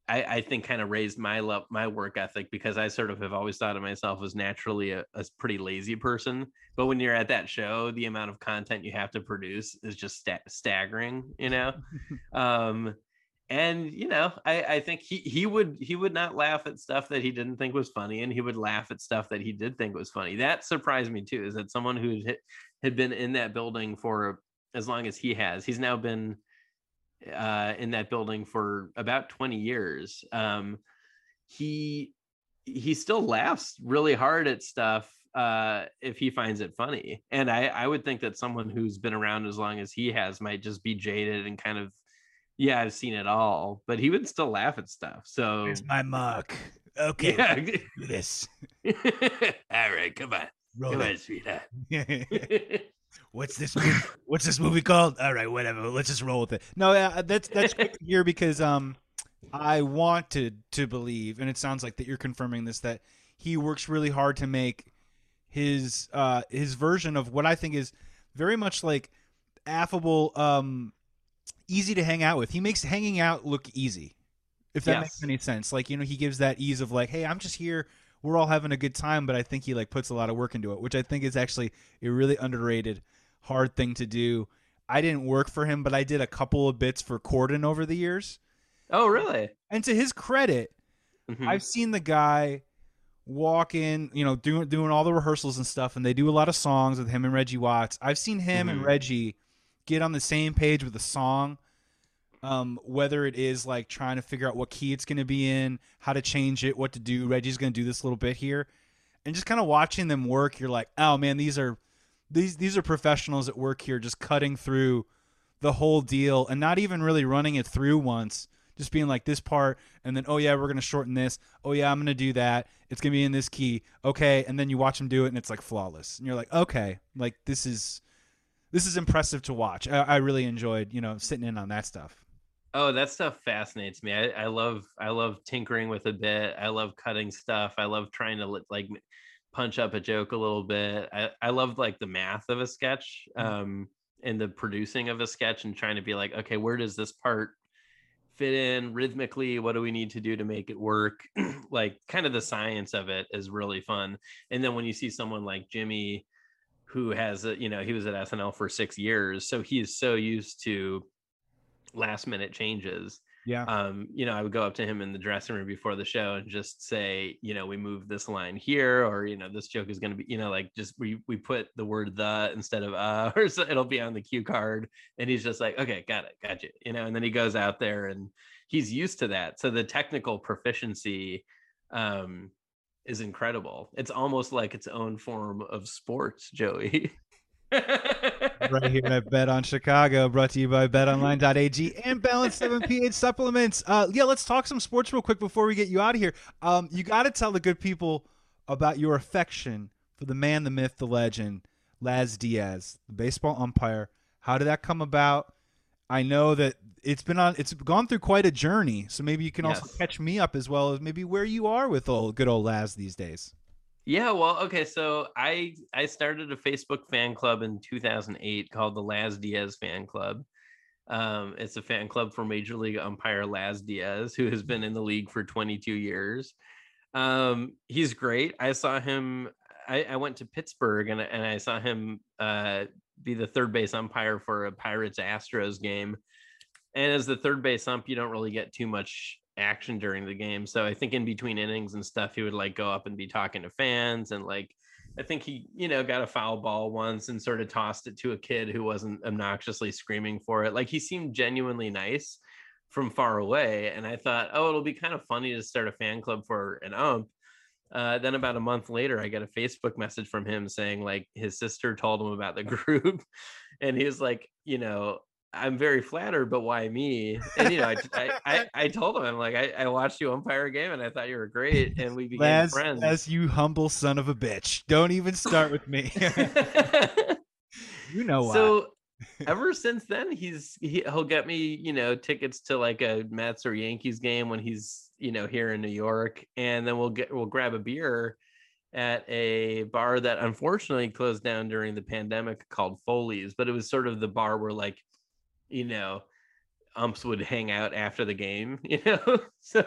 I, I think kind of raised my love my work ethic because I sort of have always thought of myself as naturally a, a pretty lazy person. But when you're at that show, the amount of content you have to produce is just sta- staggering, you know. um, and you know, I, I think he he would he would not laugh at stuff that he didn't think was funny, and he would laugh at stuff that he did think was funny. That surprised me too. Is that someone who had, been in that building for as long as he has? He's now been uh, in that building for about 20 years. Um, he he still laughs really hard at stuff uh, if he finds it funny. And I, I would think that someone who's been around as long as he has might just be jaded and kind of, yeah, I've seen it all, but he would still laugh at stuff. So Here's my mark. Okay, yeah. do this. all right, come on, Roll come it. on, sweetheart. What's this? Movie? What's this movie called? All right, whatever. Let's just roll with it. No, uh, that's that's good to because um, I wanted to believe, and it sounds like that you're confirming this that he works really hard to make his uh his version of what I think is very much like affable, um, easy to hang out with. He makes hanging out look easy, if that makes any sense. Like you know, he gives that ease of like, hey, I'm just here. We're all having a good time, but I think he like puts a lot of work into it, which I think is actually a really underrated, hard thing to do. I didn't work for him, but I did a couple of bits for Corden over the years. oh, really? And to his credit, Mhm. I've seen the guy walk in, you know, doing doing all the rehearsals and stuff, and they do a lot of songs with him and Reggie Watts. I've seen him and Mhm. Reggie get on the same page with a song. Um, whether it is like trying to figure out what key it's going to be in, how to change it, what to do. Reggie's going to do this little bit here, and just kind of watching them work. You're like, oh man, these are these these are professionals at work here, just cutting through the whole deal and not even really running it through once just being like this part and then oh yeah we're gonna shorten this oh yeah i'm gonna do that it's gonna be in this key okay and then you watch them do it and it's like flawless and you're like okay like this is this is impressive to watch i, I really enjoyed you know sitting in on that stuff Oh, that stuff fascinates me. I, I love I love tinkering with a bit. I love cutting stuff. I love trying to like punch up a joke a little bit. I, I love like the math of a sketch Mhm. um and the producing of a sketch and trying to be like, okay, where does this part fit in rhythmically? What do we need to do to make it work? like kind of the science of it is really fun. And then when you see someone like Jimmy who has a, you know, he was at SNL for 6 years, so he's so used to last minute changes. Yeah. Um you know i would go up to him in the dressing room before the show and just say you know we move this line here or you know this joke is going to be you know like just we we put the word the instead of uh or so it'll be on the cue card and he's just like okay got it got you you know and then he goes out there and he's used to that. So the technical proficiency um is incredible. It's almost like its own form of sports, Joey. right here at Bet on Chicago, brought to you by BetOnline.ag and Balance 7 pH supplements. Uh, yeah, let's talk some sports real quick before we get you out of here. Um, you got to tell the good people about your affection for the man, the myth, the legend, Laz Diaz, the baseball umpire. How did that come about? I know that it's been on it's gone through quite a journey, so maybe you can yes. also catch me up as well as maybe where you are with old good old Laz these days. Yeah, well, okay, so I I started a Facebook fan club in 2008 called the Laz Diaz Fan Club. Um, it's a fan club for Major League umpire Laz Diaz, who has been in the league for 22 years. Um, he's great. I saw him. I, I went to Pittsburgh and and I saw him uh, be the third base umpire for a Pirates Astros game. And as the third base ump, you don't really get too much action during the game. So I think in between innings and stuff, he would like go up and be talking to fans and like I think he, you know, got a foul ball once and sort of tossed it to a kid who wasn't obnoxiously screaming for it. Like he seemed genuinely nice from far away. And I thought, oh, it'll be kind of funny to start a fan club for an ump. Uh, then about a month later, I get a Facebook message from him saying like his sister told him about the group, and he was like, you know, I'm very flattered, but why me? And you know, I I, I, I, told him I'm like I, I watched you umpire a game and I thought you were great, and we became as, friends. As you humble son of a bitch, don't even start with me. you know why. So ever since then, he's he, he'll get me you know tickets to like a Mets or Yankees game when he's you know here in New York, and then we'll get we'll grab a beer at a bar that unfortunately closed down during the pandemic called Foley's, but it was sort of the bar where like you know umps would hang out after the game you know? So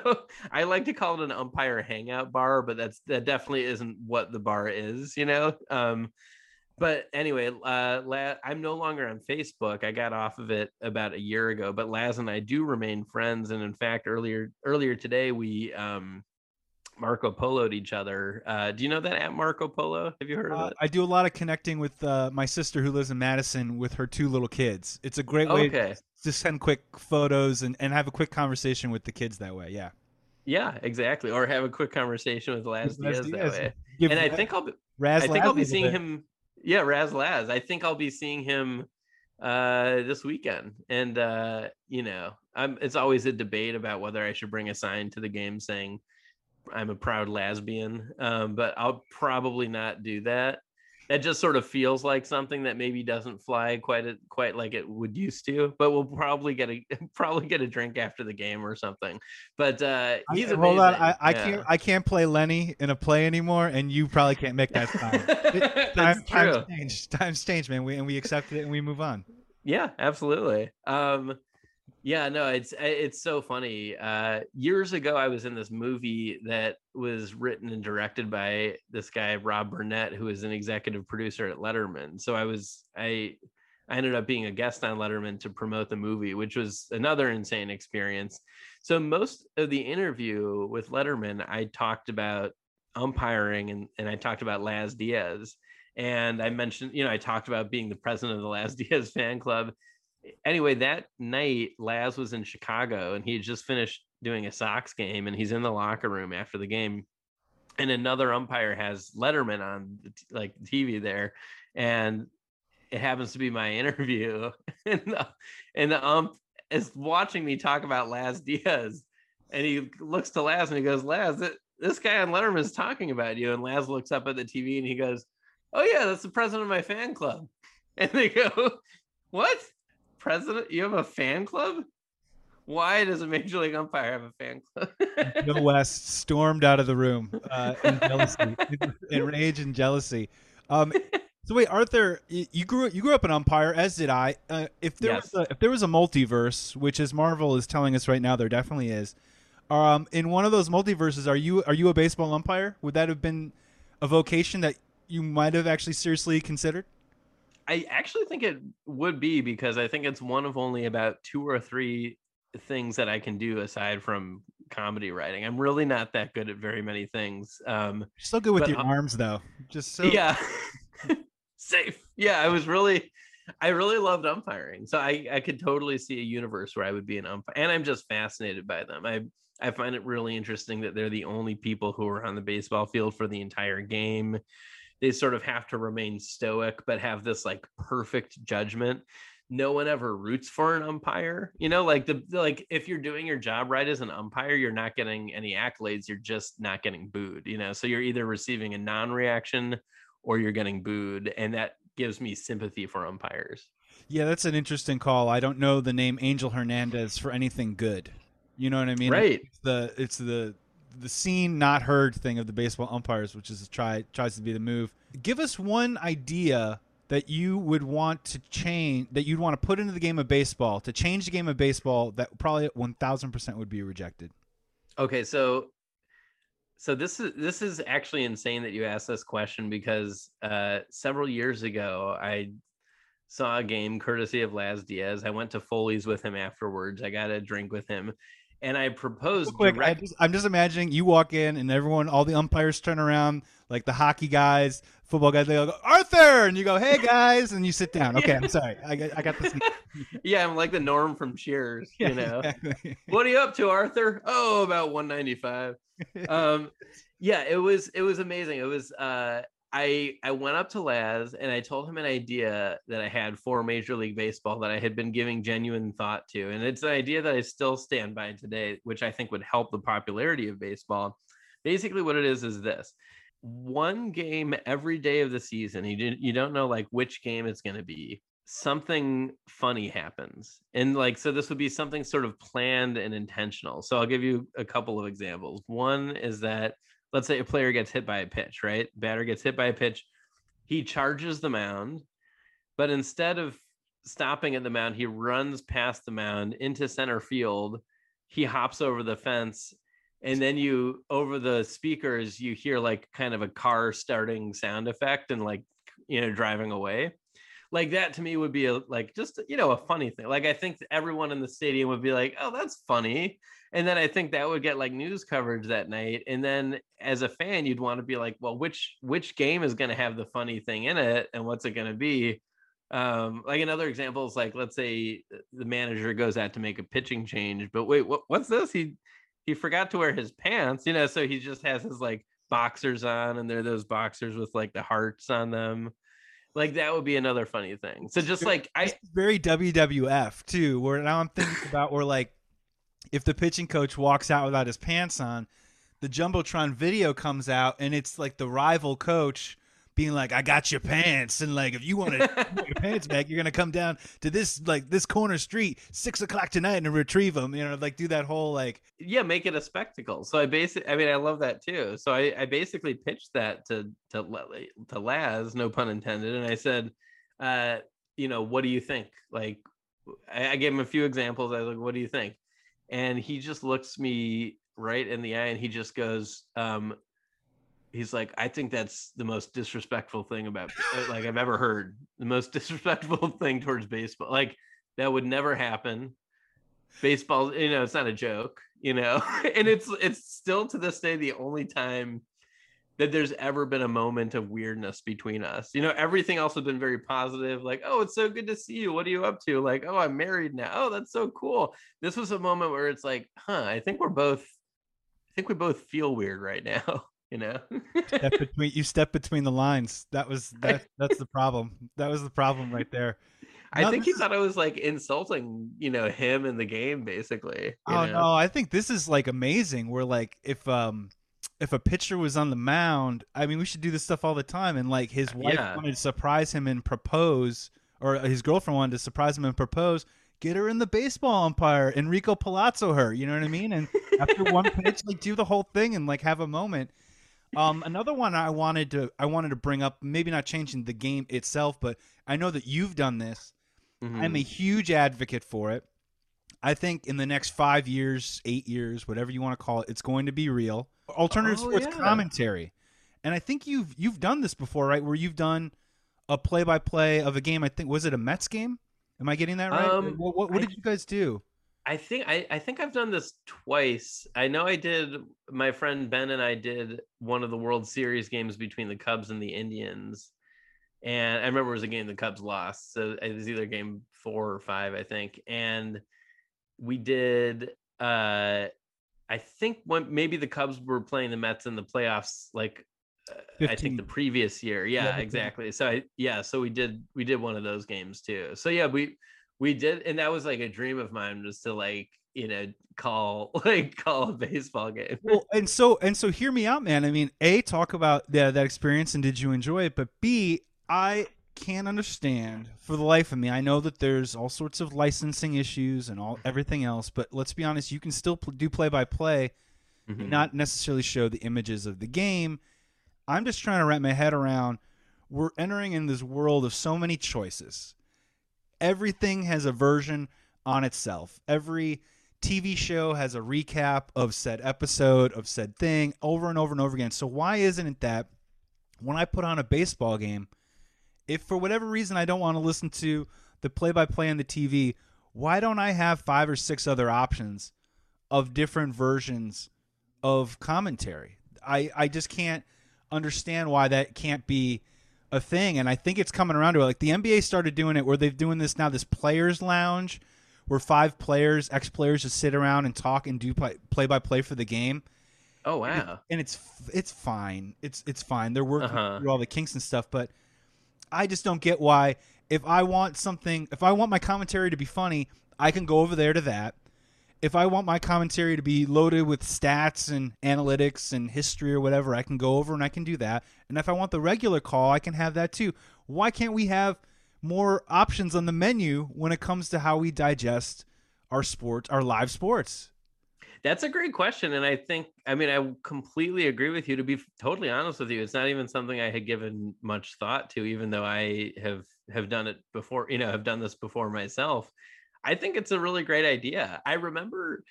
i like to call it an umpire hangout bar but that's that definitely isn't what the bar is you know? Um but anyway uh La- i'm no longer on facebook i got off of it about a year ago but laz and i do remain friends and in fact earlier earlier today we um Marco Poloed each other. Uh, do you know that at Marco Polo? Have you heard of uh, it? I do a lot of connecting with uh, my sister who lives in Madison with her two little kids. It's a great way okay. to send quick photos and, and have a quick conversation with the kids that way. Yeah. Yeah, exactly. Or have a quick conversation with Laz Diaz, Diaz that way. And I think I'll be Raz I think I'll be seeing him. Yeah, Raz Laz. I think I'll be seeing him uh this weekend and uh you know i'm it's always a debate about whether i should bring a sign to the game saying I'm a proud lesbian, um, but I'll probably not do that. That just sort of feels like something that maybe doesn't fly quite a, quite like it would used to. But we'll probably get a probably get a drink after the game or something. But uh, he's I, amazing. Hold on, I, I yeah. can't I can't play Lenny in a play anymore, and you probably can't make that time. it, time times changed. Times man. We and we accept it and we move on. Yeah, absolutely. Um, yeah, no, it's it's so funny. Uh, years ago, I was in this movie that was written and directed by this guy Rob Burnett, who is an executive producer at Letterman. So I was I I ended up being a guest on Letterman to promote the movie, which was another insane experience. So most of the interview with Letterman, I talked about umpiring and and I talked about Laz Diaz. And I mentioned, you know, I talked about being the president of the Laz Diaz fan club anyway, that night, Laz was in Chicago and he had just finished doing a Sox game and he's in the locker room after the game. And another umpire has Letterman on like TV there. And it happens to be my interview. and, the, and the ump is watching me talk about Laz Diaz. And he looks to Laz and he goes, Laz, this guy on Letterman is talking about you. And Laz looks up at the TV and he goes, Oh, yeah, that's the president of my fan club. And they go, What? President? You have a fan club? Why does a major league umpire have a fan club? Bill West stormed out of the room uh, in jealousy, in rage and jealousy. Um, so wait, Arthur, you grew you grew up an umpire, as did I. Uh, if there yes. was a, if there was a multiverse, which as Marvel is telling us right now, there definitely is. Um, in one of those multiverses, are you are you a baseball umpire? Would that have been a vocation that you might have actually seriously considered? I actually think it would be because I think it's one of only about two or three things that I can do aside from comedy writing. I'm really not that good at very many things. Um, You're so good with your arms, though. Just so yeah, safe. Yeah, I was really. I really loved umpiring. So I, I could totally see a universe where I would be an umpire. And I'm just fascinated by them. I I find it really interesting that they're the only people who are on the baseball field for the entire game. They sort of have to remain stoic, but have this like perfect judgment. No one ever roots for an umpire. You know, like the like if you're doing your job right as an umpire, you're not getting any accolades. You're just not getting booed. You know, so you're either receiving a non-reaction or you're getting booed, and that gives me sympathy for umpires. Yeah, that's an interesting call. I don't know the name Angel Hernandez for anything good. You know what I mean? Right. It's the it's the the seen not heard thing of the baseball umpires, which is try tries to be the move. Give us one idea that you would want to change that you'd want to put into the game of baseball to change the game of baseball that probably 1000% would be rejected. Okay, so so this is this is actually insane that you asked this question because uh several years ago I saw a game courtesy of Laz Diaz. I went to Foley's with him afterwards. I got a drink with him and I proposed. Quick, direct- I just, I'm just imagining you walk in and everyone, all the umpires turn around, like the hockey guys, football guys. They all go Arthur, and you go, "Hey guys," and you sit down. Okay, I'm sorry, I got, I got this. yeah, I'm like the Norm from Cheers. You know, exactly. what are you up to, Arthur? Oh, about 195. um, yeah, it was it was amazing. It was uh, I I went up to Laz and I told him an idea that I had for Major League Baseball that I had been giving genuine thought to, and it's an idea that I still stand by today, which I think would help the popularity of baseball. Basically, what it is is this: one game every day of the season. You you don't know like which game it's going to be. Something funny happens, and like so, this would be something sort of planned and intentional. So I'll give you a couple of examples. One is that let's say a player gets hit by a pitch, right? Batter gets hit by a pitch. He charges the mound, but instead of stopping at the mound, he runs past the mound into center field. He hops over the fence. And then you, over the speakers, you hear like kind of a car starting sound effect and like, you know, driving away. Like that to me would be a, like just, you know, a funny thing. Like I think everyone in the stadium would be like, oh, that's funny and then I think that would get like news coverage that night. And then as a fan, you'd want to be like, well, which which game is going to have the funny thing in it, and what's it going to be? Um, like another example is like, let's say the manager goes out to make a pitching change, but wait, what, what's this? He he forgot to wear his pants, you know, so he just has his like boxers on, and they're those boxers with like the hearts on them. Like that would be another funny thing. So just like I very WWF too, where now I'm thinking about where like if the pitching coach walks out without his pants on, the jumbotron video comes out and it's like the rival coach being like, "I got your pants," and like, if you want to put your pants back, you're gonna come down to this like this corner street six o'clock tonight and retrieve them. You know, like do that whole like yeah, make it a spectacle. So I basically, I mean, I love that too. So I, I basically pitched that to to to Laz, no pun intended, and I said, uh, you know, what do you think? Like, I, I gave him a few examples. I was like, what do you think? And he just looks me right in the eye and he just goes um he's like i think that's the most disrespectful thing about uh, like i've ever heard. The most disrespectful thing towards baseball. Like that would never happen. Baseball you know it's not a joke you know? And it's it's still to this day the only time that there's ever been a moment of weirdness between us. You know, everything else has been very positive, like, oh, it's so good to see you. What are you up to? Like, oh, I'm married now. Oh, that's so cool. This was a moment where it's like, huh, I think we're both, I think we both feel weird right now. You know, step between you step between the lines. That was that. That's the problem. That was the problem right there. I think he thought I was like insulting, you know, him in the game, basically. Oh know? no, I think this is like amazing. We're like, if um, if a pitcher was on the mound, I mean, we should do this stuff all the time. And like his wife yeah. wanted to surprise him and propose, or his girlfriend wanted to surprise him and propose. Get her in the baseball umpire, Enrico Palazzo her. You know what I mean? And after one pitch, like do the whole thing and like have a moment. Um, another one I wanted to I wanted to bring up, maybe not changing the game itself, but I know that you've done this. Mm-hmm. I'm a huge advocate for it. I think in the next five years, eight years, whatever you want to call it, it's going to be real alternative oh, sports yeah. commentary. And I think you've you've done this before, right? Where you've done a play by play of a game. I think was it a Mets game? Am I getting that right? Um, what, what, what I, did you guys do? I think I, I think I've done this twice. I know I did. My friend Ben and I did one of the World Series games between the Cubs and the Indians, and I remember it was a game the Cubs lost, so it was either game four or five, I think, and we did. uh I think when maybe the Cubs were playing the Mets in the playoffs, like uh, I think the previous year. Yeah, yeah exactly. So I, yeah, so we did we did one of those games too. So yeah, we we did, and that was like a dream of mine was to like you know call like call a baseball game. well, and so and so hear me out, man. I mean, a talk about that that experience and did you enjoy it? But b I can't understand for the life of me. I know that there's all sorts of licensing issues and all everything else, but let's be honest, you can still pl- do play by play, not necessarily show the images of the game. I'm just trying to wrap my head around. We're entering in this world of so many choices. Everything has a version on itself. Every TV show has a recap of said episode of said thing over and over and over again. So why isn't it that when I put on a baseball game, if for whatever reason I don't want to listen to the play-by-play on the TV, why don't I have five or six other options of different versions of commentary? I I just can't understand why that can't be a thing and I think it's coming around to it. Like the NBA started doing it where they're doing this now this players lounge where five players, ex players just sit around and talk and do play by play for the game. Oh wow. And, and, it's it's fine. It's it's fine. They're working uh-huh. through all the kinks and stuff, but I just don't get why if I want something, if I want my commentary to be funny, I can go over there to that. If I want my commentary to be loaded with stats and analytics and history or whatever, I can go over and I can do that. And if I want the regular call, I can have that too. Why can't we have more options on the menu when it comes to how we digest our sport, our live sports? That's a great question. And I think, I mean, I completely agree with you. To be totally honest with you, it's not even something I had given much thought to, even though I have have done it before, you know, have done this before myself. I think it's a really great idea. I remember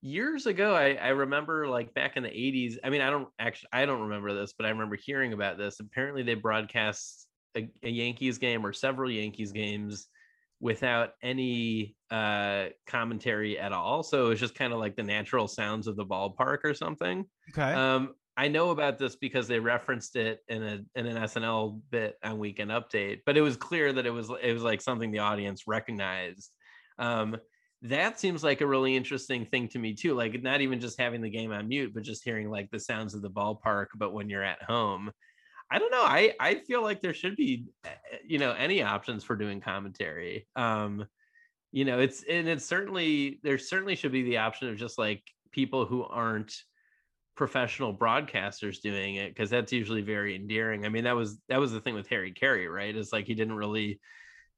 years ago, I, I remember like back in the 80s. I mean, I don't actually I don't remember this, but I remember hearing about this. Apparently they broadcast a, a Yankees game or several Yankees games without any uh, commentary at all. So it's just kind of like the natural sounds of the ballpark or something. Okay. Um, I know about this because they referenced it in a in an SNL bit on Weekend Update, but it was clear that it was it was like something the audience recognized. Um, that seems like a really interesting thing to me too. Like not even just having the game on mute, but just hearing like the sounds of the ballpark, but when you're at home. I don't know. I I feel like there should be, eh, eh, you know, any options for doing commentary. Um, you know, it's and it's certainly there certainly should be the option of just like people who aren't professional broadcasters doing it because that's usually very endearing. I mean, that was that was the thing with Harry Caray, right? It's like he didn't really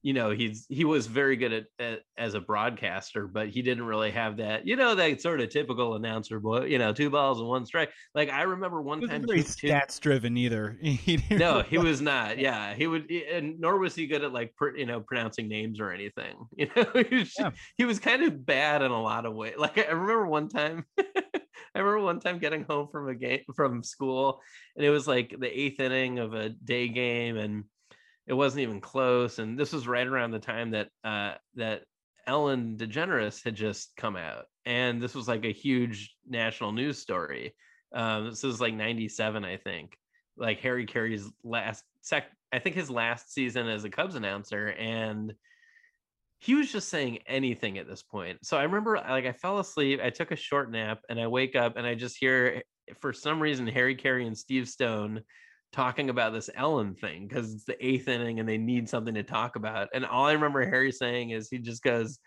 you know he's he was very good at, at, as a broadcaster but he didn't really have that you know that sort of typical announcer boy you know two balls and one strike. Like i remember one he time very stats driven either. He no he was not. yeah he would and nor was he good at like pr- you know pronouncing names or anything you know he was, yeah. he was kind of bad in a lot of ways like i remember one time I remember one time getting home from a game from school, and it was like the eighth inning of a day game, and it wasn't even close. And this was right around the time that uh, that Ellen DeGeneres had just come out, and this was like a huge national news story. Um, this was like '97, I think. Like Harry Caray's last sec, I think his last season as a Cubs announcer, and he was just saying anything at this point. So I remember, like, I fell asleep. I took a short nap, and I wake up, and I just hear, for some reason, Harry Caray and Steve Stone talking about this Ellen thing because it's the eighth inning and they need something to talk about. And all I remember Harry saying is he just goes,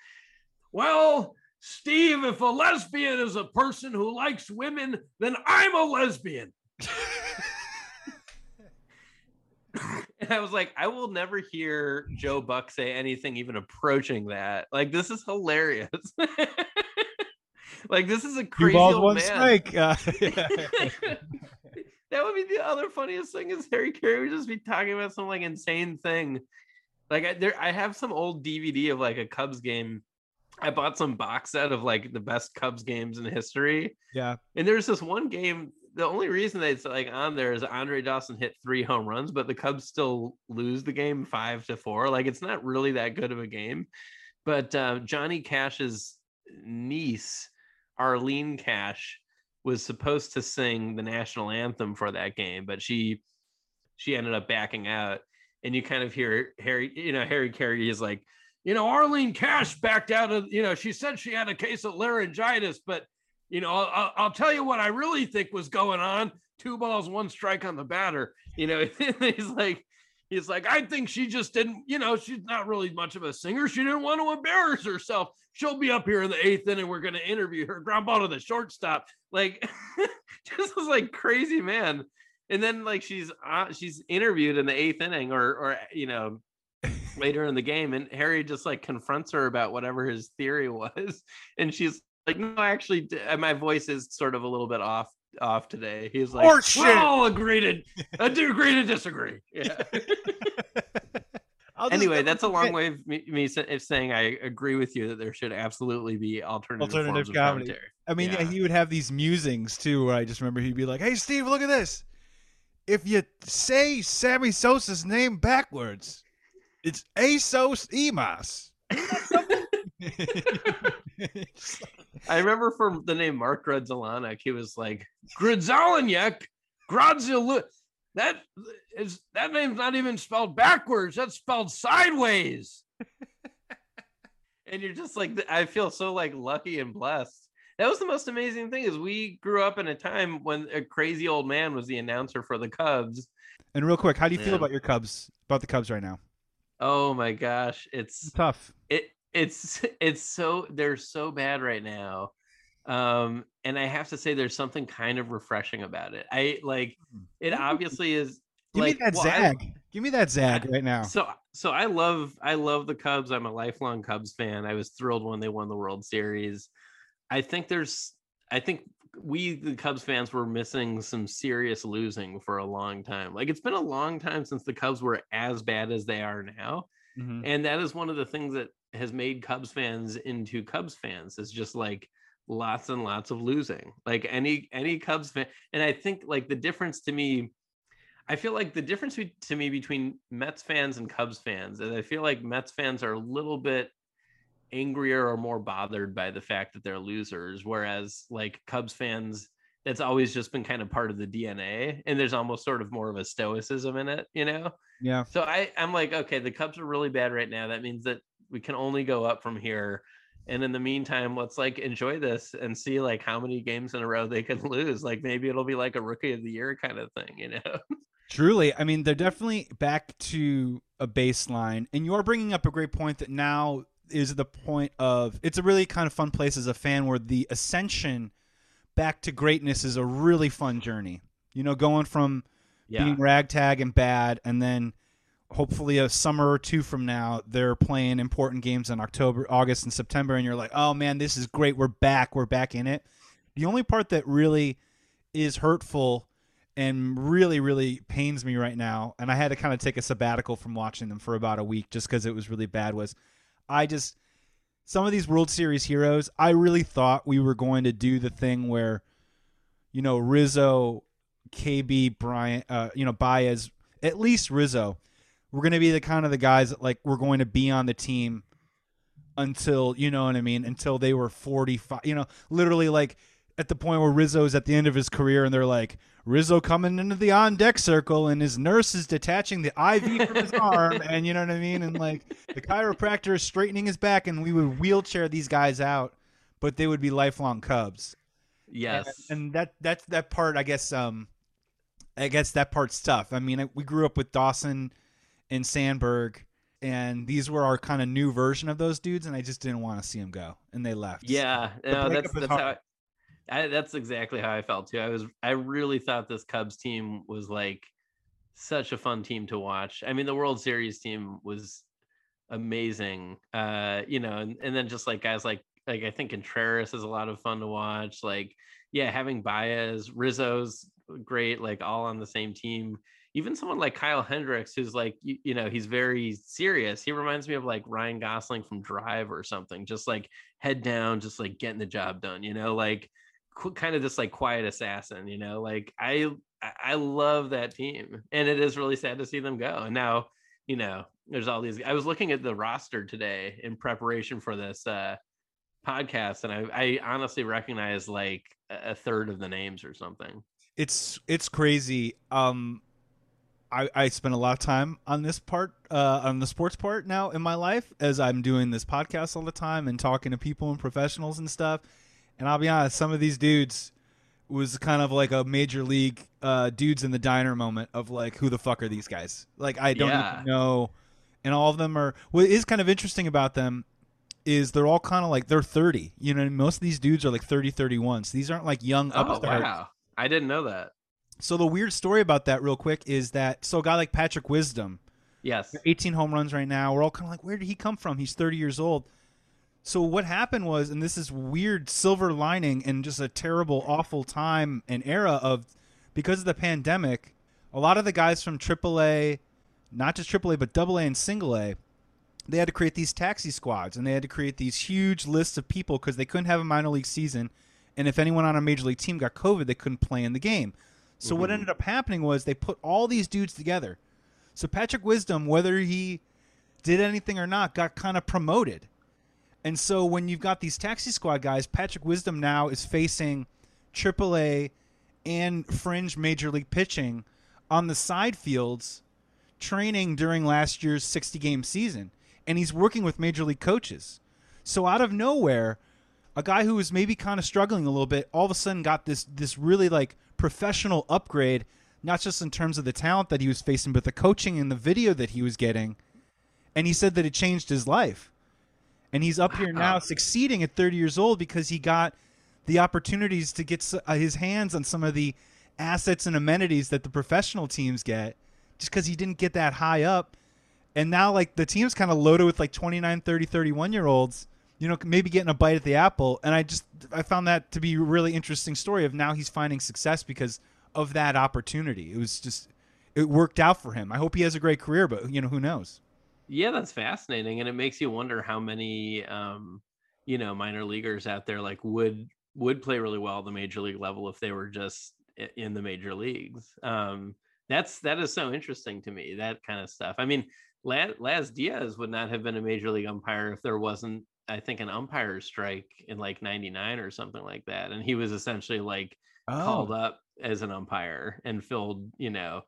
Well, Steve, if a lesbian is a person who likes women, then I'm a lesbian. and I was like, I will never hear Joe Buck say anything even approaching that. Like, this is hilarious. like, this is a crazy old man. strike. Uh, that would be the other funniest thing is Harry Caray would just be talking about some like insane thing. Like I, there, I have some old DVD of like a Cubs game. I bought some box set of like the best Cubs games in history. Yeah, and there's this one game. The only reason that it's like on there is Andre Dawson hit three home runs, but the Cubs still lose the game five to four. Like it's not really that good of a game. But uh, Johnny Cash's niece, Arlene Cash, was supposed to sing the national anthem for that game, but she she ended up backing out. and you kind of hear Harry, you know, Harry Caray is like, you know, Arlene Cash backed out of, you know, she said she had a case of laryngitis, but you know, I'll, I'll tell you what I really think was going on. Two balls, one strike on the batter. You know, he's like, he's like, I think she just didn't, you know, she's not really much of a singer. She didn't want to embarrass herself. She'll be up here in the eighth inning. We're going to interview her. Ground ball to the shortstop. Like, just was like crazy, man. And then like she's uh, she's interviewed in the eighth inning, or or you know, later in the game, and Harry just like confronts her about whatever his theory was, and she's like, no, I actually, my voice is sort of a little bit off off today. He's like, Horseshit. we all agree to, I do agree to disagree. Yeah. I'll anyway, that's a long way of me, me saying I agree with you that there should absolutely be alternative, Alternative forms of comedy. commentary. I mean, yeah. Yeah. he would have these musings too, where I just remember he'd be like, "Hey, Steve, look at this. If you say Sammy Sosa's name backwards, it's Asos Emas." I remember from the name Mark Grudzielanek, he was like Grudzalanyek, Gradzil. That is that name's not even spelled backwards. That's spelled sideways. and you're just like, I feel so like lucky and blessed. That was the most amazing thing is we grew up in a time when a crazy old man was the announcer for the Cubs. and real quick, how do you feel about your Cubs? About the Cubs right now? Oh my gosh, it's Tough. it it's it's so they're so bad right now um and i have to say there's something kind of refreshing about it. I like it obviously is Give like me that well, I- zag. Give me that zag right now. so so i love i love the cubs. I'm a lifelong cubs fan. I was thrilled when they won the world series. I think there's i think we the cubs fans were missing some serious losing for a long time. Like it's been a long time since the cubs were as bad as they are now Mhm. and that is one of the things that has made Cubs fans into Cubs fans is just like lots and lots of losing. Like any any Cubs fan, and I think like the difference to me, I feel like the difference to me between Mets fans and Cubs fans, is I feel like Mets fans are a little bit angrier or more bothered by the fact that they're losers, whereas like Cubs fans. That's always just been kind of part of the DNA, and there's almost sort of more of a stoicism in it, you know. Yeah. So I, I'm like, okay, the Cubs are really bad right now. That means that we can only go up from here. And in the meantime, let's like enjoy this and see like how many games in a row they can lose. Like maybe it'll be like a rookie of the year kind of thing, you know? Truly, I mean, they're definitely back to a baseline, and you're bringing up a great point that now is the point of it's a really kind of fun place as a fan where the ascension back to greatness is a really fun journey. You know, going from Yeah. being ragtag and bad, and then hopefully a summer or two from now they're playing important games in October, August, and September, and you're like, oh man, this is great. We're back. We're back in it. The only part that really is hurtful and really, really pains me right now, and I had to kind of take a sabbatical from watching them for about a week just because it was really bad. Was I just some of these World Series heroes? I really thought we were going to do the thing where, you know, Rizzo, KB, Bryant, uh, you know, Baez, at least Rizzo, we're going to be the kind of the guys that like we're going to be on the team until you know what I mean, until they were forty five. You know, literally like at the point where Rizzo's at the end of his career, and they're like Rizzo coming into the on deck circle, and his nurse is detaching the IV from his arm, and you know what I mean, and like the chiropractor is straightening his back, and we would wheelchair these guys out, but they would be lifelong Cubs. Yes. And, and that that's that part. I guess. Um, I guess that part's tough. I mean, I, we grew up with Dawson and Sandberg, and these were our kind of new version of those dudes, and I just didn't want to see them go, and they left. yeah. The No, that's that's how. I, I that's exactly how I felt too. I was I really thought this Cubs team was like such a fun team to watch. I mean, the World Series team was amazing. Uh, you know, and, and then just like guys like like I think Contreras is a lot of fun to watch. Like, yeah, having Baez, Rizzo's great, like all on the same team. Even someone like Kyle Hendricks, who's like, you, you know, he's very serious. He reminds me of like Ryan Gosling from Drive or something, just like head down, just like getting the job done, you know, like kind of this like quiet assassin, you know, like I, I love that team and it is really sad to see them go. And now, you know, there's all these, I was looking at the roster today in preparation for this, uh, podcast and I, I honestly recognize like a third of the names or something. it's it's crazy. Um, I, I spend a lot of time on this part, uh, on the sports part now in my life, as I'm doing this podcast all the time and talking to people and professionals and stuff. And I'll be honest, some of these dudes was kind of like a major league uh, dudes in the diner moment of like, who the fuck are these guys? Like, I don't Yeah. know. And all of them are. What is kind of interesting about them is they're all kind of like they're 30. You know, most of these dudes are like 30, 31. So these aren't like young Oh wow, I didn't know that. So the weird story about that, real quick, is that so a guy like Patrick Wisdom, Yes. 18 home runs right now. We're all kind of like, where did he come from? He's 30 years old. So what happened was, and this is weird silver lining and just a terrible, awful time and era of because of the pandemic. A lot of the guys from AAA, not just AAA but AA and Single A, they had to create these taxi squads and they had to create these huge lists of people because they couldn't have a minor league season. And if anyone on a major league team got COVID, they couldn't play in the game. So what mm-hmm. ended up happening was they put all these dudes together. So Patrick Wisdom, whether he did anything or not, got kind of promoted. And so when you've got these taxi squad guys, Patrick Wisdom now is facing AAA and fringe major league pitching on the side fields training during last year's 60 game season. And he's working with major league coaches. So out of nowhere, a guy who was maybe kind of struggling a little bit all of a sudden got this this really like professional upgrade not just in terms of the talent that he was facing but the coaching and the video that he was getting. And he said that it changed his life. And he's up here now succeeding at 30 years old because he got the opportunities to get uh, his hands on some of the assets and amenities that the professional teams get just because he didn't get that high up. And now like the team's kind of loaded with like 29 30 31 year olds you know maybe getting a bite at the apple and i just i found that to be a really interesting story of now he's finding success because of that opportunity it was just it worked out for him i hope he has a great career but you know who knows Yeah, that's fascinating, and it makes you wonder how many, um, you know, minor leaguers out there like would would play really well at the major league level if they were just in the major leagues. Um, that's that is so interesting to me. That kind of stuff. I mean, Laz, Laz Diaz would not have been a major league umpire if there wasn't, I think, an umpire strike in like '99 or something like that, and he was essentially like called oh. up as an umpire and filled, you know,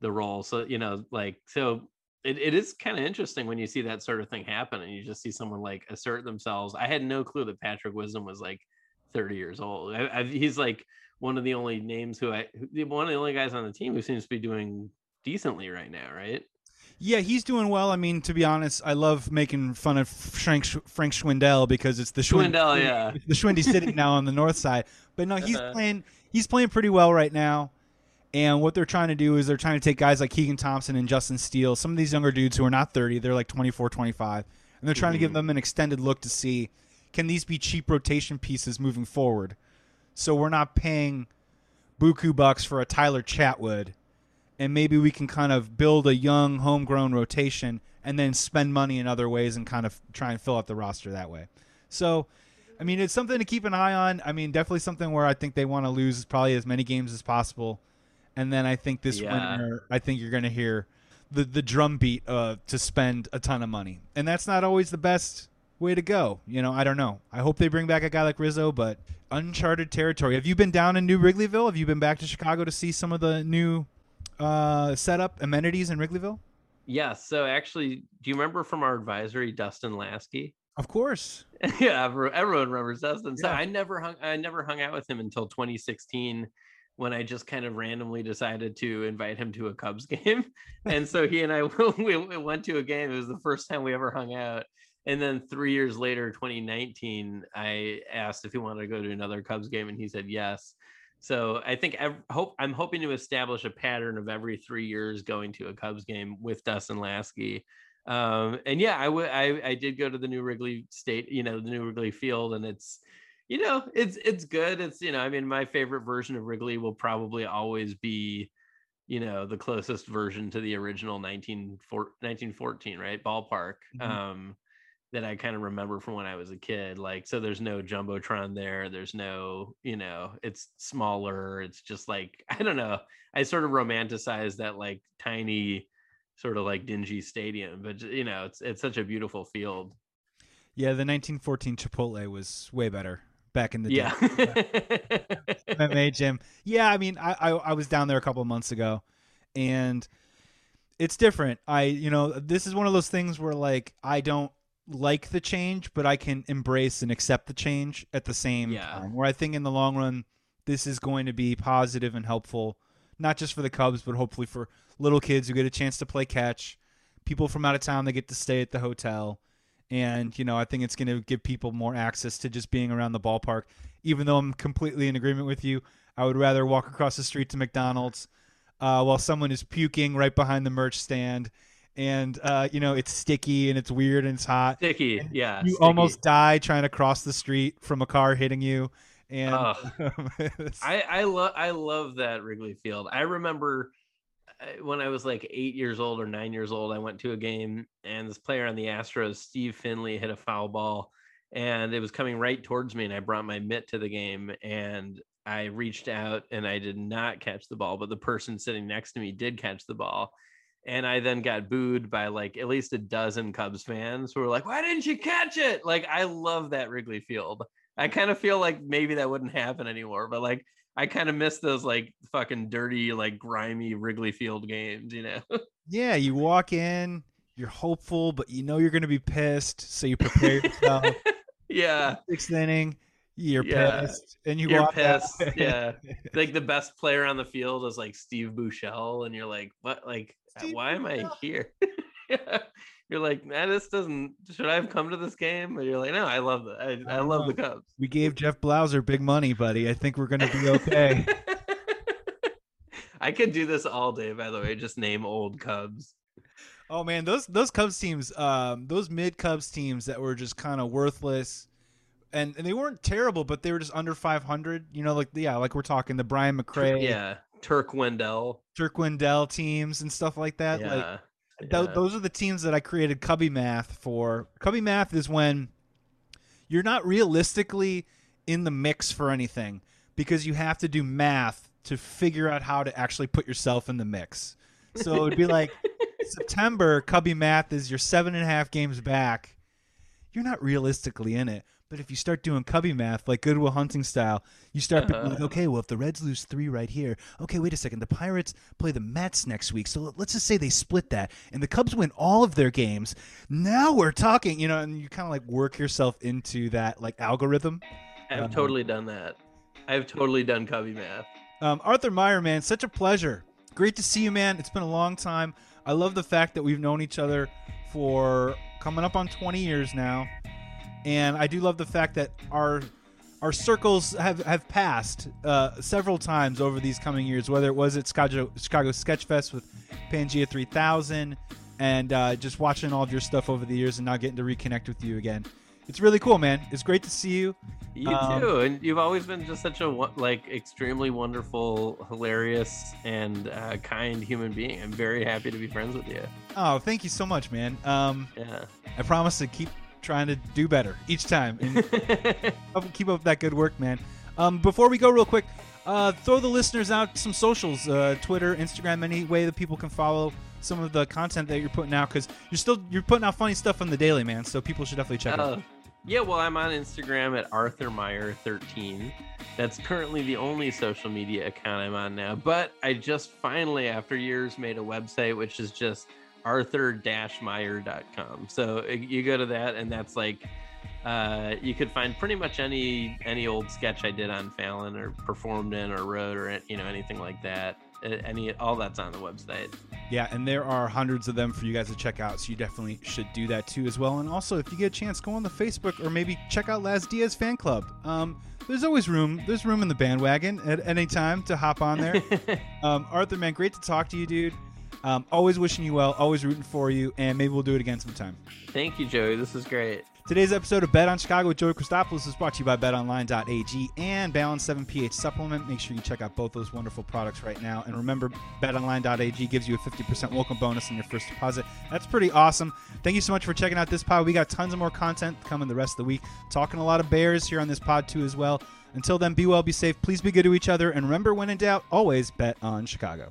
the role. So, you know, like, so it, it is kind of interesting when you see that sort of thing happen and you just see someone like assert themselves. I had no clue that Patrick Wisdom was like 30 years old. I, I, he's like one of the only names who I, one of the only guys on the team who seems to be doing decently right now, right? Yeah, he's doing well. I mean, to be honest, I love making fun of Frank Frank Schwindel because it's the Schwind- Schwindel, yeah. the Schwindy City now on the north side. But no, he's Uh-huh. playing he's playing pretty well right now. And what they're trying to do is they're trying to take guys like Keegan Thompson and Justin Steele, some of these younger dudes who are not 30, they're like 24, 25, and they're trying to give Mhm. them an extended look to see can these be cheap rotation pieces moving forward. So we're not paying buku bucks for a Tyler Chatwood and maybe we can kind of build a young homegrown rotation and then spend money in other ways and kind of try and fill out the roster that way. So, I mean, it's something to keep an eye on. I mean, definitely something where I think they want to lose probably as many games as possible. And then I think this Yeah. winter, I think you're going to hear the the drum beat uh, to spend a ton of money, and that's not always the best way to go. You know, I don't know. I hope they bring back a guy like Rizzo, but uncharted territory. Have you been down in New Wrigleyville? Have you been back to Chicago to see some of the new uh, setup amenities in Wrigleyville? Yeah. So actually, do you remember from our advisory, Dustin Lasky? Of course. yeah, everyone remembers Dustin. So Yeah. I never hung I never hung out with him until 2016 when I just kind of randomly decided to invite him to a Cubs game. And so he and I we we went to a game. It was the first time we ever hung out. And then 3 years later, 2019, I asked if he wanted to go to another Cubs game and he said yes. So I think I hope I'm hoping to establish a pattern of every 3 years going to a Cubs game with Dustin Lasky. Um and yeah i would i i did go to the new wrigley state you know the new wrigley field and it's you know it's it's good. It's you know i mean my favorite version of wrigley will probably always be you know the closest version to the original 19, 1914 right? Ballpark. Mhm. um that i kind of remember from when i was a kid like so there's no jumbotron there there's no you know it's smaller it's just like i don't know i sort of romanticize that like tiny sort of like dingy stadium but you know it's it's such a beautiful field Yeah, the 1914 Chipotle was way better back in the yeah day. MMA gym. Yeah, I mean, I, I I was down there a couple of months ago, and it's different. I, you know, this is one of those things where like I don't like the change, but I can embrace and accept the change at the same Yeah. time. Where I think in the long run, this is going to be positive and helpful, not just for the Cubs, but hopefully for little kids who get a chance to play catch, people from out of town that get to stay at the hotel. And, you know, I think it's going to give people more access to just being around the ballpark. Even though I'm completely in agreement with you, I would rather walk across the street to McDonald's uh, while someone is puking right behind the merch stand. And, uh, you know, it's sticky and it's weird and it's hot. Sticky, yeah. You sticky. almost die trying to cross the street from a car hitting you. And it's- I I love I love that Wrigley Field. I remember uh, when I was like eight years old or nine years old, I went to a game and this player on the Astros, Steve Finley, hit a foul ball, and it was coming right towards me, and I brought my mitt to the game, and I reached out and I did not catch the ball, but the person sitting next to me did catch the ball. And I then got booed by like at least a dozen Cubs fans who were like, Why didn't you catch it? Like, I love that Wrigley Field. I kind of feel like maybe that wouldn't happen anymore, but like I kind of miss those like fucking dirty, like grimy Wrigley Field games, you know? yeah, you walk in, you're hopeful, but you know you're going to be pissed. So you prepare yourself. yeah. Sixth inning, you're Yeah. pissed. And you out. pissed. Yeah. Like the best player on the field is like Steve Buechele, and you're like, what? Like, why am I here? You're like, man, this doesn't. Should I have come to this game? And you're like, no, I love the, I, I love the Cubs. We gave Jeff Blauser big money, buddy. I think we're going to be okay. I could do this all day, by the way. Just name old Cubs. Oh man, those those Cubs teams, um, those mid Cubs teams that were just kind of worthless, and and they weren't terrible, but they were just under 500. You know, like yeah, like we're talking the Brian McRae, Yeah. Turk Wendell. Turk Wendell teams and stuff like that. Like Yeah. th- yeah. those are the teams that I created Cubby Math for. Cubby Math is when you're not realistically in the mix for anything because you have to do math to figure out how to actually put yourself in the mix. So it would be like September, Cubby Math is your seven and a half games back. You're not realistically in it. But if you start doing Cubby Math, like Goodwill Hunting style, you start Uh-huh. like, okay, well, if the Reds lose three right here, okay, wait a second, the Pirates play the Mets next week, so let's just say they split that, and the Cubs win all of their games. Now we're talking, you know, and you kind of like work yourself into that like algorithm. I've Uh-huh. totally done that. I've totally done Cubby math. Um, Arthur Meyer, man, such a pleasure. Great to see you, man. It's been a long time. I love the fact that we've known each other for coming up on 20 years now, and I do love the fact that our our circles have have passed uh, several times over these coming years. Whether it was at Chicago Chicago Sketch Fest with Pangea 3000, and uh, just watching all of your stuff over the years, and now getting to reconnect with you again. It's really cool, man. It's great to see you. You Um, too, and you've always been just such a like extremely wonderful, hilarious, and uh, kind human being. I'm very happy to be friends with you. Oh, thank you so much, man. Um, Yeah. I promise to keep trying to do better each time and keep up that good work, man. Um, before we go, real quick, uh, throw the listeners out some socials: uh, Twitter, Instagram, any way that people can follow some of the content that you're putting out because you're still you're putting out funny stuff on the daily, man. So people should definitely check it out. Uh, yeah, well, I'm on Instagram at Arthur Meyer 13. That's currently the only social media account I'm on now. But I just finally, after years, made a website which is just arthur-meyer.com. So uh, you go to that, and that's like uh, you could find pretty much any any old sketch I did on Fallon or performed in or wrote or you know anything like that. Any all that's on the website. Yeah, and there are hundreds of them for you guys to check out, so you definitely should do that too as well. And also, if you get a chance, go on the Facebook or maybe check out Laz Diaz Fan Club. Um, there's always room. There's room in the bandwagon at any time to hop on there. um, Arthur, man, great to talk to you, dude. Um, always wishing you well, always rooting for you, and maybe we'll do it again sometime. Thank you, Joey. This is great. Today's episode of Bet on Chicago with Joey Christopoulos is brought to you by BetOnline.ag and Balance 7pH Supplement. Make sure you check out both those wonderful products right now. And remember, BetOnline.ag gives you a 50% welcome bonus on your first deposit. That's pretty awesome. Thank you so much for checking out this pod. We got tons of more content coming the rest of the week. Talking a lot of Bears here on this pod too as well. Until then, be well, be safe. Please be good to each other. And remember, when in doubt, always bet on Chicago.